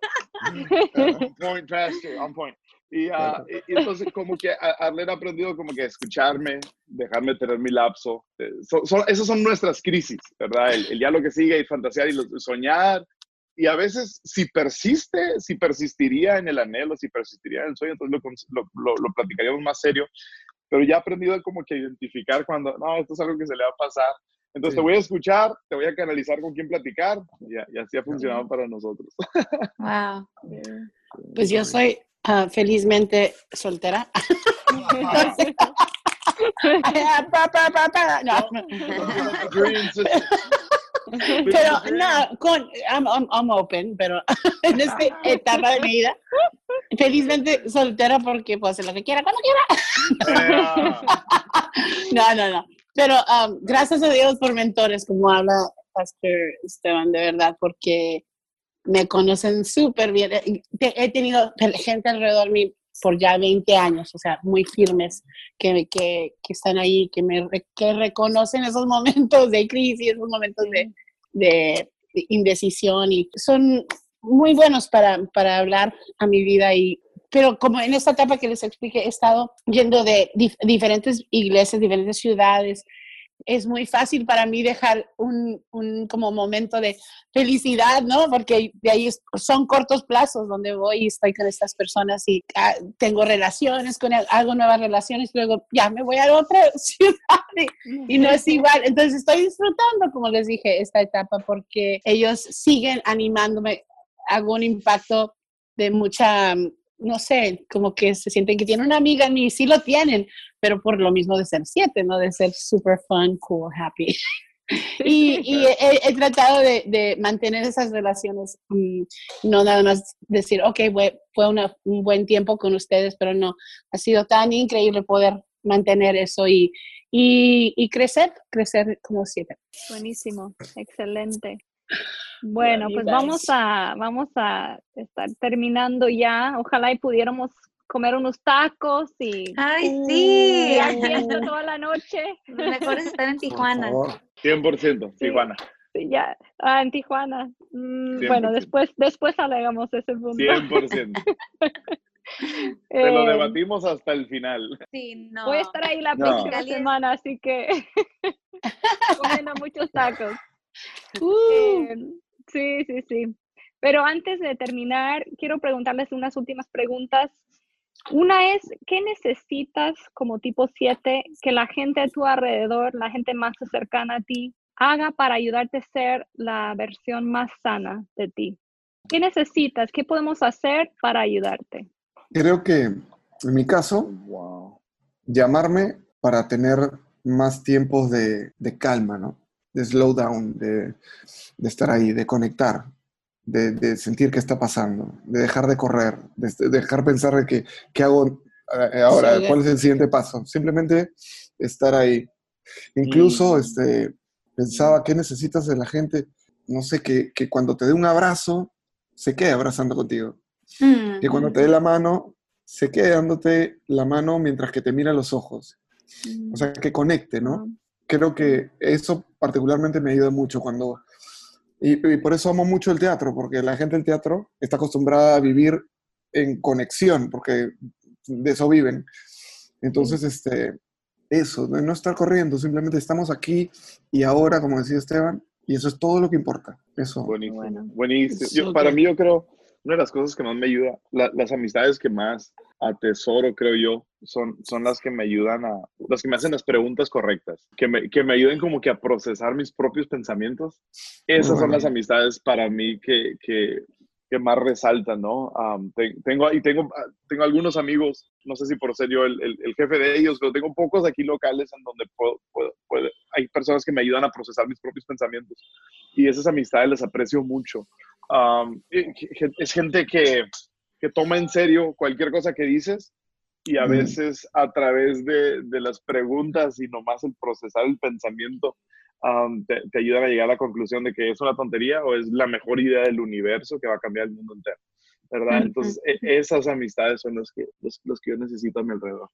on point, pastor, on point. Y, uh, y, entonces como que Arlene ha aprendido como que escucharme, dejarme tener mi lapso. Eh, esas son nuestras crisis, ¿verdad? El, el, ya lo que sigue y fantasear y soñar. Y a veces si persiste, si persistiría en el anhelo, si persistiría en el sueño, entonces lo, lo, lo platicaríamos más serio pero ya he aprendido como que identificar cuando, no, esto es algo que se le va a pasar. Entonces te voy a escuchar, te voy a canalizar con quién platicar y, así ha funcionado para nosotros. Wow. Pues yo soy uh, felizmente soltera. pero no, con, I'm, I'm, open, pero en esta etapa de mi vida, felizmente soltera porque puedo hacer lo que quiera cuando quiera. no, no, no. Pero um, gracias a Dios por mentores, como habla Pastor Esteban, de verdad, porque me conocen súper bien. He tenido gente alrededor de mí por ya 20 años, o sea, muy firmes, que, que, que están ahí, que me que reconocen esos momentos de crisis, esos momentos de, de, indecisión y son muy buenos para, para hablar a mi vida y pero como en esta etapa que les expliqué, he estado yendo de diferentes iglesias, diferentes ciudades, es muy fácil para mí dejar un, un, como momento de felicidad, ¿no? Porque de ahí son cortos plazos donde voy y estoy con estas personas y ah, tengo relaciones con hago nuevas relaciones, luego ya me voy a otra ciudad y, no es igual. Entonces estoy disfrutando, como les dije, esta etapa porque ellos siguen animándome, hago un impacto de mucha no sé, como que se sienten que tienen una amiga en mí, sí lo tienen, pero por lo mismo de ser siete, ¿no? De ser super fun, cool, happy. y, y he, tratado de, de, mantener esas relaciones, mm, no nada más decir, ok, fue una, un buen tiempo con ustedes, pero no, ha sido tan increíble poder mantener eso y, y, y crecer, crecer como siete. Buenísimo, excelente. Bueno, pues vamos a, vamos a estar terminando ya. Ojalá y pudiéramos comer unos tacos y ¡Ay, sí! toda la noche. Lo mejor es estar en Tijuana. 100% Tijuana. Sí, ya, ah, en Tijuana. Mm, bueno, después, después alegamos ese punto. 100%. Te lo eh, debatimos hasta el final. Sí, no. Voy a estar ahí la próxima semana, así que comiendo muchos tacos. Uh. Em, sí, sí, sí. Pero antes de terminar, quiero preguntarles unas últimas preguntas. Una es, ¿qué necesitas como tipo 7 que la gente a tu alrededor, la gente más cercana a ti, haga para ayudarte a ser la versión más sana de ti? ¿Qué necesitas? ¿Qué podemos hacer para ayudarte? Creo que en mi caso, llamarme para tener más tiempos de, de calma, ¿no? De slow down, de, de estar ahí, de conectar, de, de, sentir qué está pasando, de dejar de correr, de, dejar pensar de que, qué hago eh, ahora, cuál es el siguiente paso. Simplemente estar ahí. Incluso este, pensaba, ¿qué necesitas de la gente? No sé, que, que cuando te dé un abrazo, se quede abrazando contigo. Que cuando te dé la mano, se quede dándote la mano mientras que te mira los ojos. O sea, que conecte, ¿no? Creo que eso particularmente me ayuda mucho cuando... Y, y por eso amo mucho el teatro, porque la gente del teatro está acostumbrada a vivir en conexión, porque de eso viven. Entonces, este, eso, de no estar corriendo, simplemente estamos aquí y ahora, como decía Esteban, y eso es todo lo que importa. Eso. Buenísimo. Bueno. Buenísimo. Yo- para good. mí, yo creo, una de las cosas que más me ayuda, la- las amistades que más atesoro, creo yo, son, son las que me ayudan a, las que me hacen las preguntas correctas, que me, que me ayuden como que a procesar mis propios pensamientos. Esas son las amistades para mí que, que, que más resaltan, ¿no? Am, te- tengo, y tengo, ah, tengo algunos amigos, no sé si por ser yo el, el- el jefe de ellos, pero tengo pocos aquí locales en donde puedo, puedo- puedo- hay personas que me ayudan a procesar mis propios pensamientos. Y esas amistades las aprecio mucho. Ge- es gente que, que toma en serio cualquier cosa que dices y a Mm. veces a través de, de las preguntas y nomás el procesar el pensamiento am, te, te ayudan a llegar a la conclusión de que es una tontería o es la mejor idea del universo que va a cambiar el mundo entero. ¿Verdad? Entonces, e- esas amistades son los que, los, los que yo necesito a mi alrededor.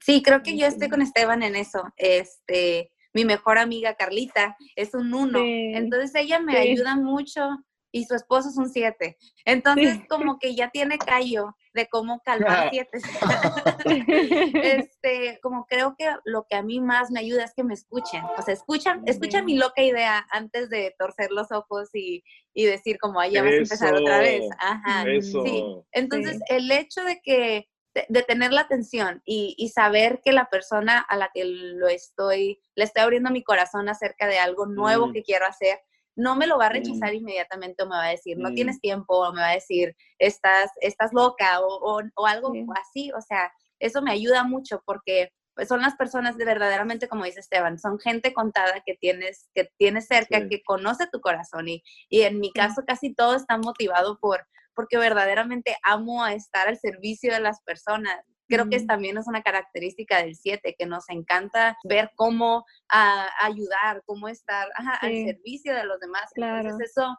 Sí, creo que yo estoy con Esteban en eso. Este, mi mejor amiga Carlita es un uno. Sí, Entonces ella me sí. ayuda mucho y su esposo es un siete. Entonces Sí. como que ya tiene callo de cómo calmar siete. este, como creo que lo que a mí más me ayuda es que me escuchen. O sea, escuchan, escuchan mi loca idea antes de torcer los ojos y, y decir como, ay, ya vas a empezar otra vez. Ajá. Eso. Sí. Entonces, Sí. el hecho de que de, de tener la atención y, y saber que la persona a la que lo estoy, le estoy abriendo mi corazón acerca de algo nuevo Mm. que quiero hacer, no me lo va a rechazar inmediatamente o me va a decir, no Mm. tienes tiempo, o me va a decir, estás, estás loca o, o- o algo Sí. así. O sea, eso me ayuda mucho porque pues, son las personas de verdaderamente, como dice Esteban, son gente contada que tienes, que tienes cerca, Sí. que conoce tu corazón. Y, y en mi caso, casi todo está motivado por, porque verdaderamente amo estar al servicio de las personas. Creo que también es una característica del 7, que nos encanta ver cómo ah, ayudar, cómo estar ajá, al servicio de los demás. Claro. Entonces eso,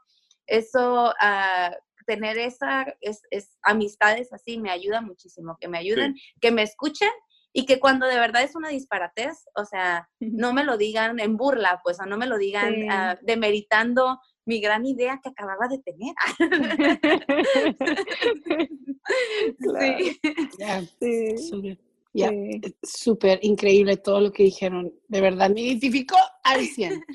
eso ah, tener esa, es, es- amistades así me ayuda muchísimo, que me ayuden, que me escuchen y que cuando de verdad es una disparatez, o sea, no me lo digan en burla, pues, o no me lo digan Sí. ah, demeritando mi gran idea que acababa de tener. Claro. Sí. Yeah, Sí. Yeah, sí. súper increíble todo lo que dijeron. De verdad, me identificó al 100.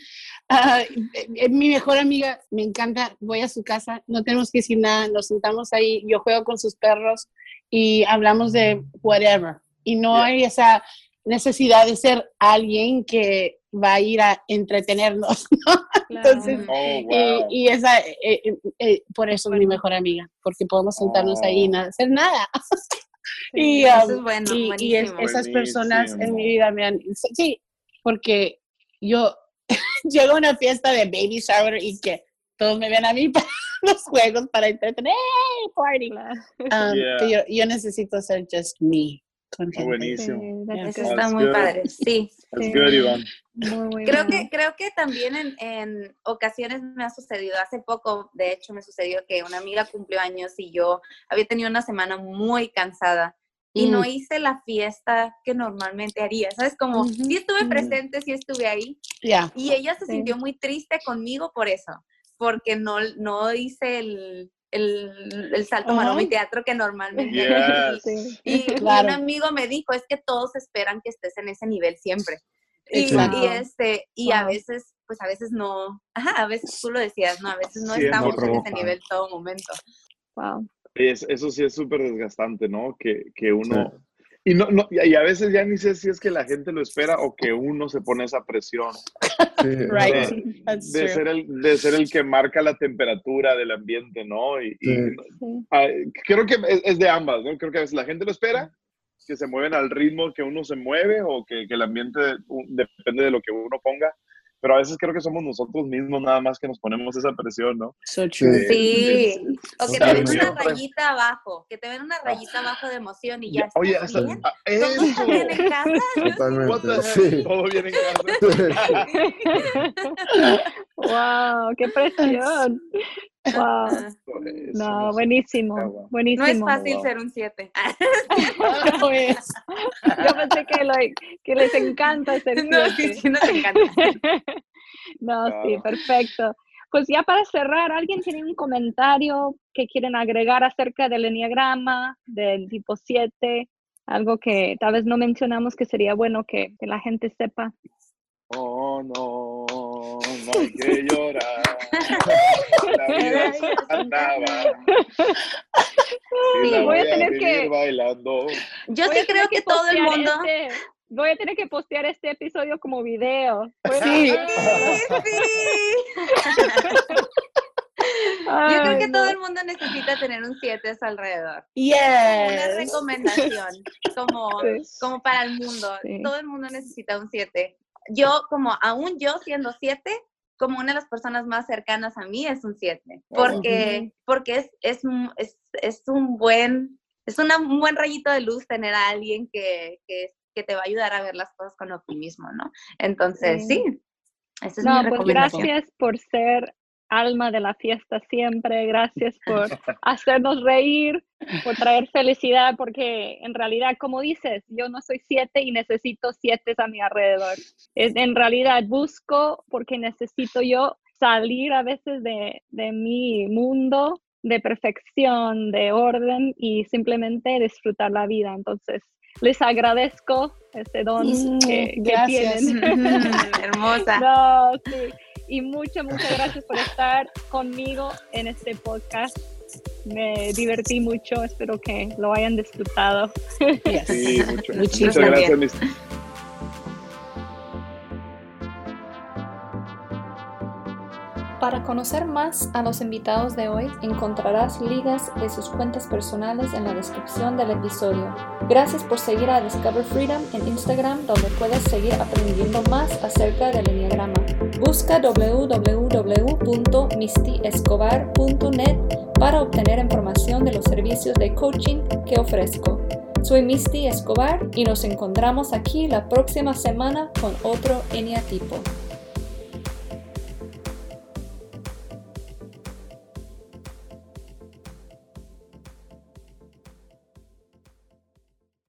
Ah, eh, eh, mi mejor amiga, me encanta, voy a su casa, no tenemos que decir nada, nos sentamos ahí, yo juego con sus perros y hablamos de whatever. Y no Yeah. hay esa necesidad de ser alguien que va a ir a entretenernos, ¿no? Entonces. Oh, y, wow. y esa, eh, eh, eh, por eso es mi mejor amiga, porque podemos sentarnos ahí y Oh. no hacer nada. y, Sí, um, es bueno, y, y es- buenísimo. esas personas en mi vida me han... Sí, porque yo llego a una fiesta de baby shower y que todos me ven a mí para los juegos, para entretener, ¡hey, party! Claro. Um, Yeah. que yo, yo necesito ser just me con Oh, gente. buenísimo. Sí, Eso está That's muy good. padre, sí. That's Sí. good, Iván. Muy, muy Creo que, creo que también en, en ocasiones me ha sucedido, hace poco de hecho me sucedió que una amiga cumplió años y yo había tenido una semana muy cansada y no Mm. hice la fiesta que normalmente haría, ¿sabes? Como Ujú, sí estuve ujú. presente, sí estuve ahí Ya. y ella se Sí. sintió muy triste conmigo por eso, porque no, no hice el, el, el salto maroma y teatro que normalmente Yes. Sí. y, Claro. un amigo me dijo, es que todos esperan que estés en ese nivel siempre. Y, este, y a veces, pues a veces no, ajá, a veces tú lo decías, ¿no? A veces no Sí, estamos en ese nivel todo momento. Wow. Es- eso sí es súper desgastante, ¿no? Que, que uno... Y, no, no, y a veces ya ni sé si es que la gente lo espera o que uno se pone esa presión Sí, Right. de true. ser, el, de ser el que marca la temperatura del ambiente, ¿no? Y, y, Sí. Ah, creo que es, es de ambas, ¿no? Creo que a veces la gente lo espera, que se mueven al ritmo que uno se mueve o que, que el ambiente depende de lo que uno ponga, pero a veces creo que somos nosotros mismos nada más que nos ponemos esa presión, ¿no? So true. Sí. O que te ven una rayita abajo, que te ven una rayita abajo de emoción y ya oye, hasta, bien. ¿Todo eso. está bien en casa? Totalmente. Sí. Todo bien en casa. ¡Wow! ¡Qué presión! ¡Wow! No, buenísimo, Ah, wow. buenísimo. No es fácil ser un 7. No es. Yo pensé que, lo- que les encanta ser No, sí, siete. sí, no te encanta. No, sí, perfecto. Pues ya para cerrar, ¿alguien tiene un comentario que quieren agregar acerca del enneagrama, del tipo 7? Algo que tal vez no mencionamos que sería bueno que, que la gente sepa. Oh, no, no hay que llorar. La vida se andaba. Y la Sí, voy a tener que- bailando. Yo Voy sí creo que todo el mundo. este- voy a tener que postear este episodio como video. Voy a- Sí. Yo creo que no. todo el mundo necesita tener un 7 a su alrededor. Una Yes. recomendación como, Sí. como para el mundo. Sí. Todo el mundo necesita un 7. Yo, como aún yo siendo 7, como una de las personas más cercanas a mí es un 7. Porque, porque es, es, un- es, es un buen, es una- un buen rayito de luz tener a alguien que, que, que te va a ayudar a ver las cosas con optimismo, ¿no? Entonces, Sí. sí. Esa es No, mi pues gracias por ser alma de la fiesta siempre, gracias por hacernos reír, por traer felicidad, porque en realidad, como dices, yo no soy siete y necesito siete a mi alrededor. Es, en realidad busco porque necesito yo salir a veces de, de mi mundo de perfección, de orden y simplemente disfrutar la vida. Entonces, les agradezco ese don Mm, que, que gracias. tienen. Hermosa. No, sí. Y muchas, muchas gracias por estar conmigo en este podcast. Me divertí mucho, espero que lo hayan disfrutado. Yes. Sí, mucho. Muchísimas Muchas gracias, Para conocer más a los invitados de hoy, encontrarás ligas de sus cuentas personales en la descripción del episodio. Gracias por seguir a Discover Freedom en Instagram, donde puedes seguir aprendiendo más acerca del enneagrama. Busca www.mistyescobar.net para obtener información de los servicios de coaching que ofrezco. Soy Misty Escobar y nos encontramos aquí la próxima semana con otro eneatipo.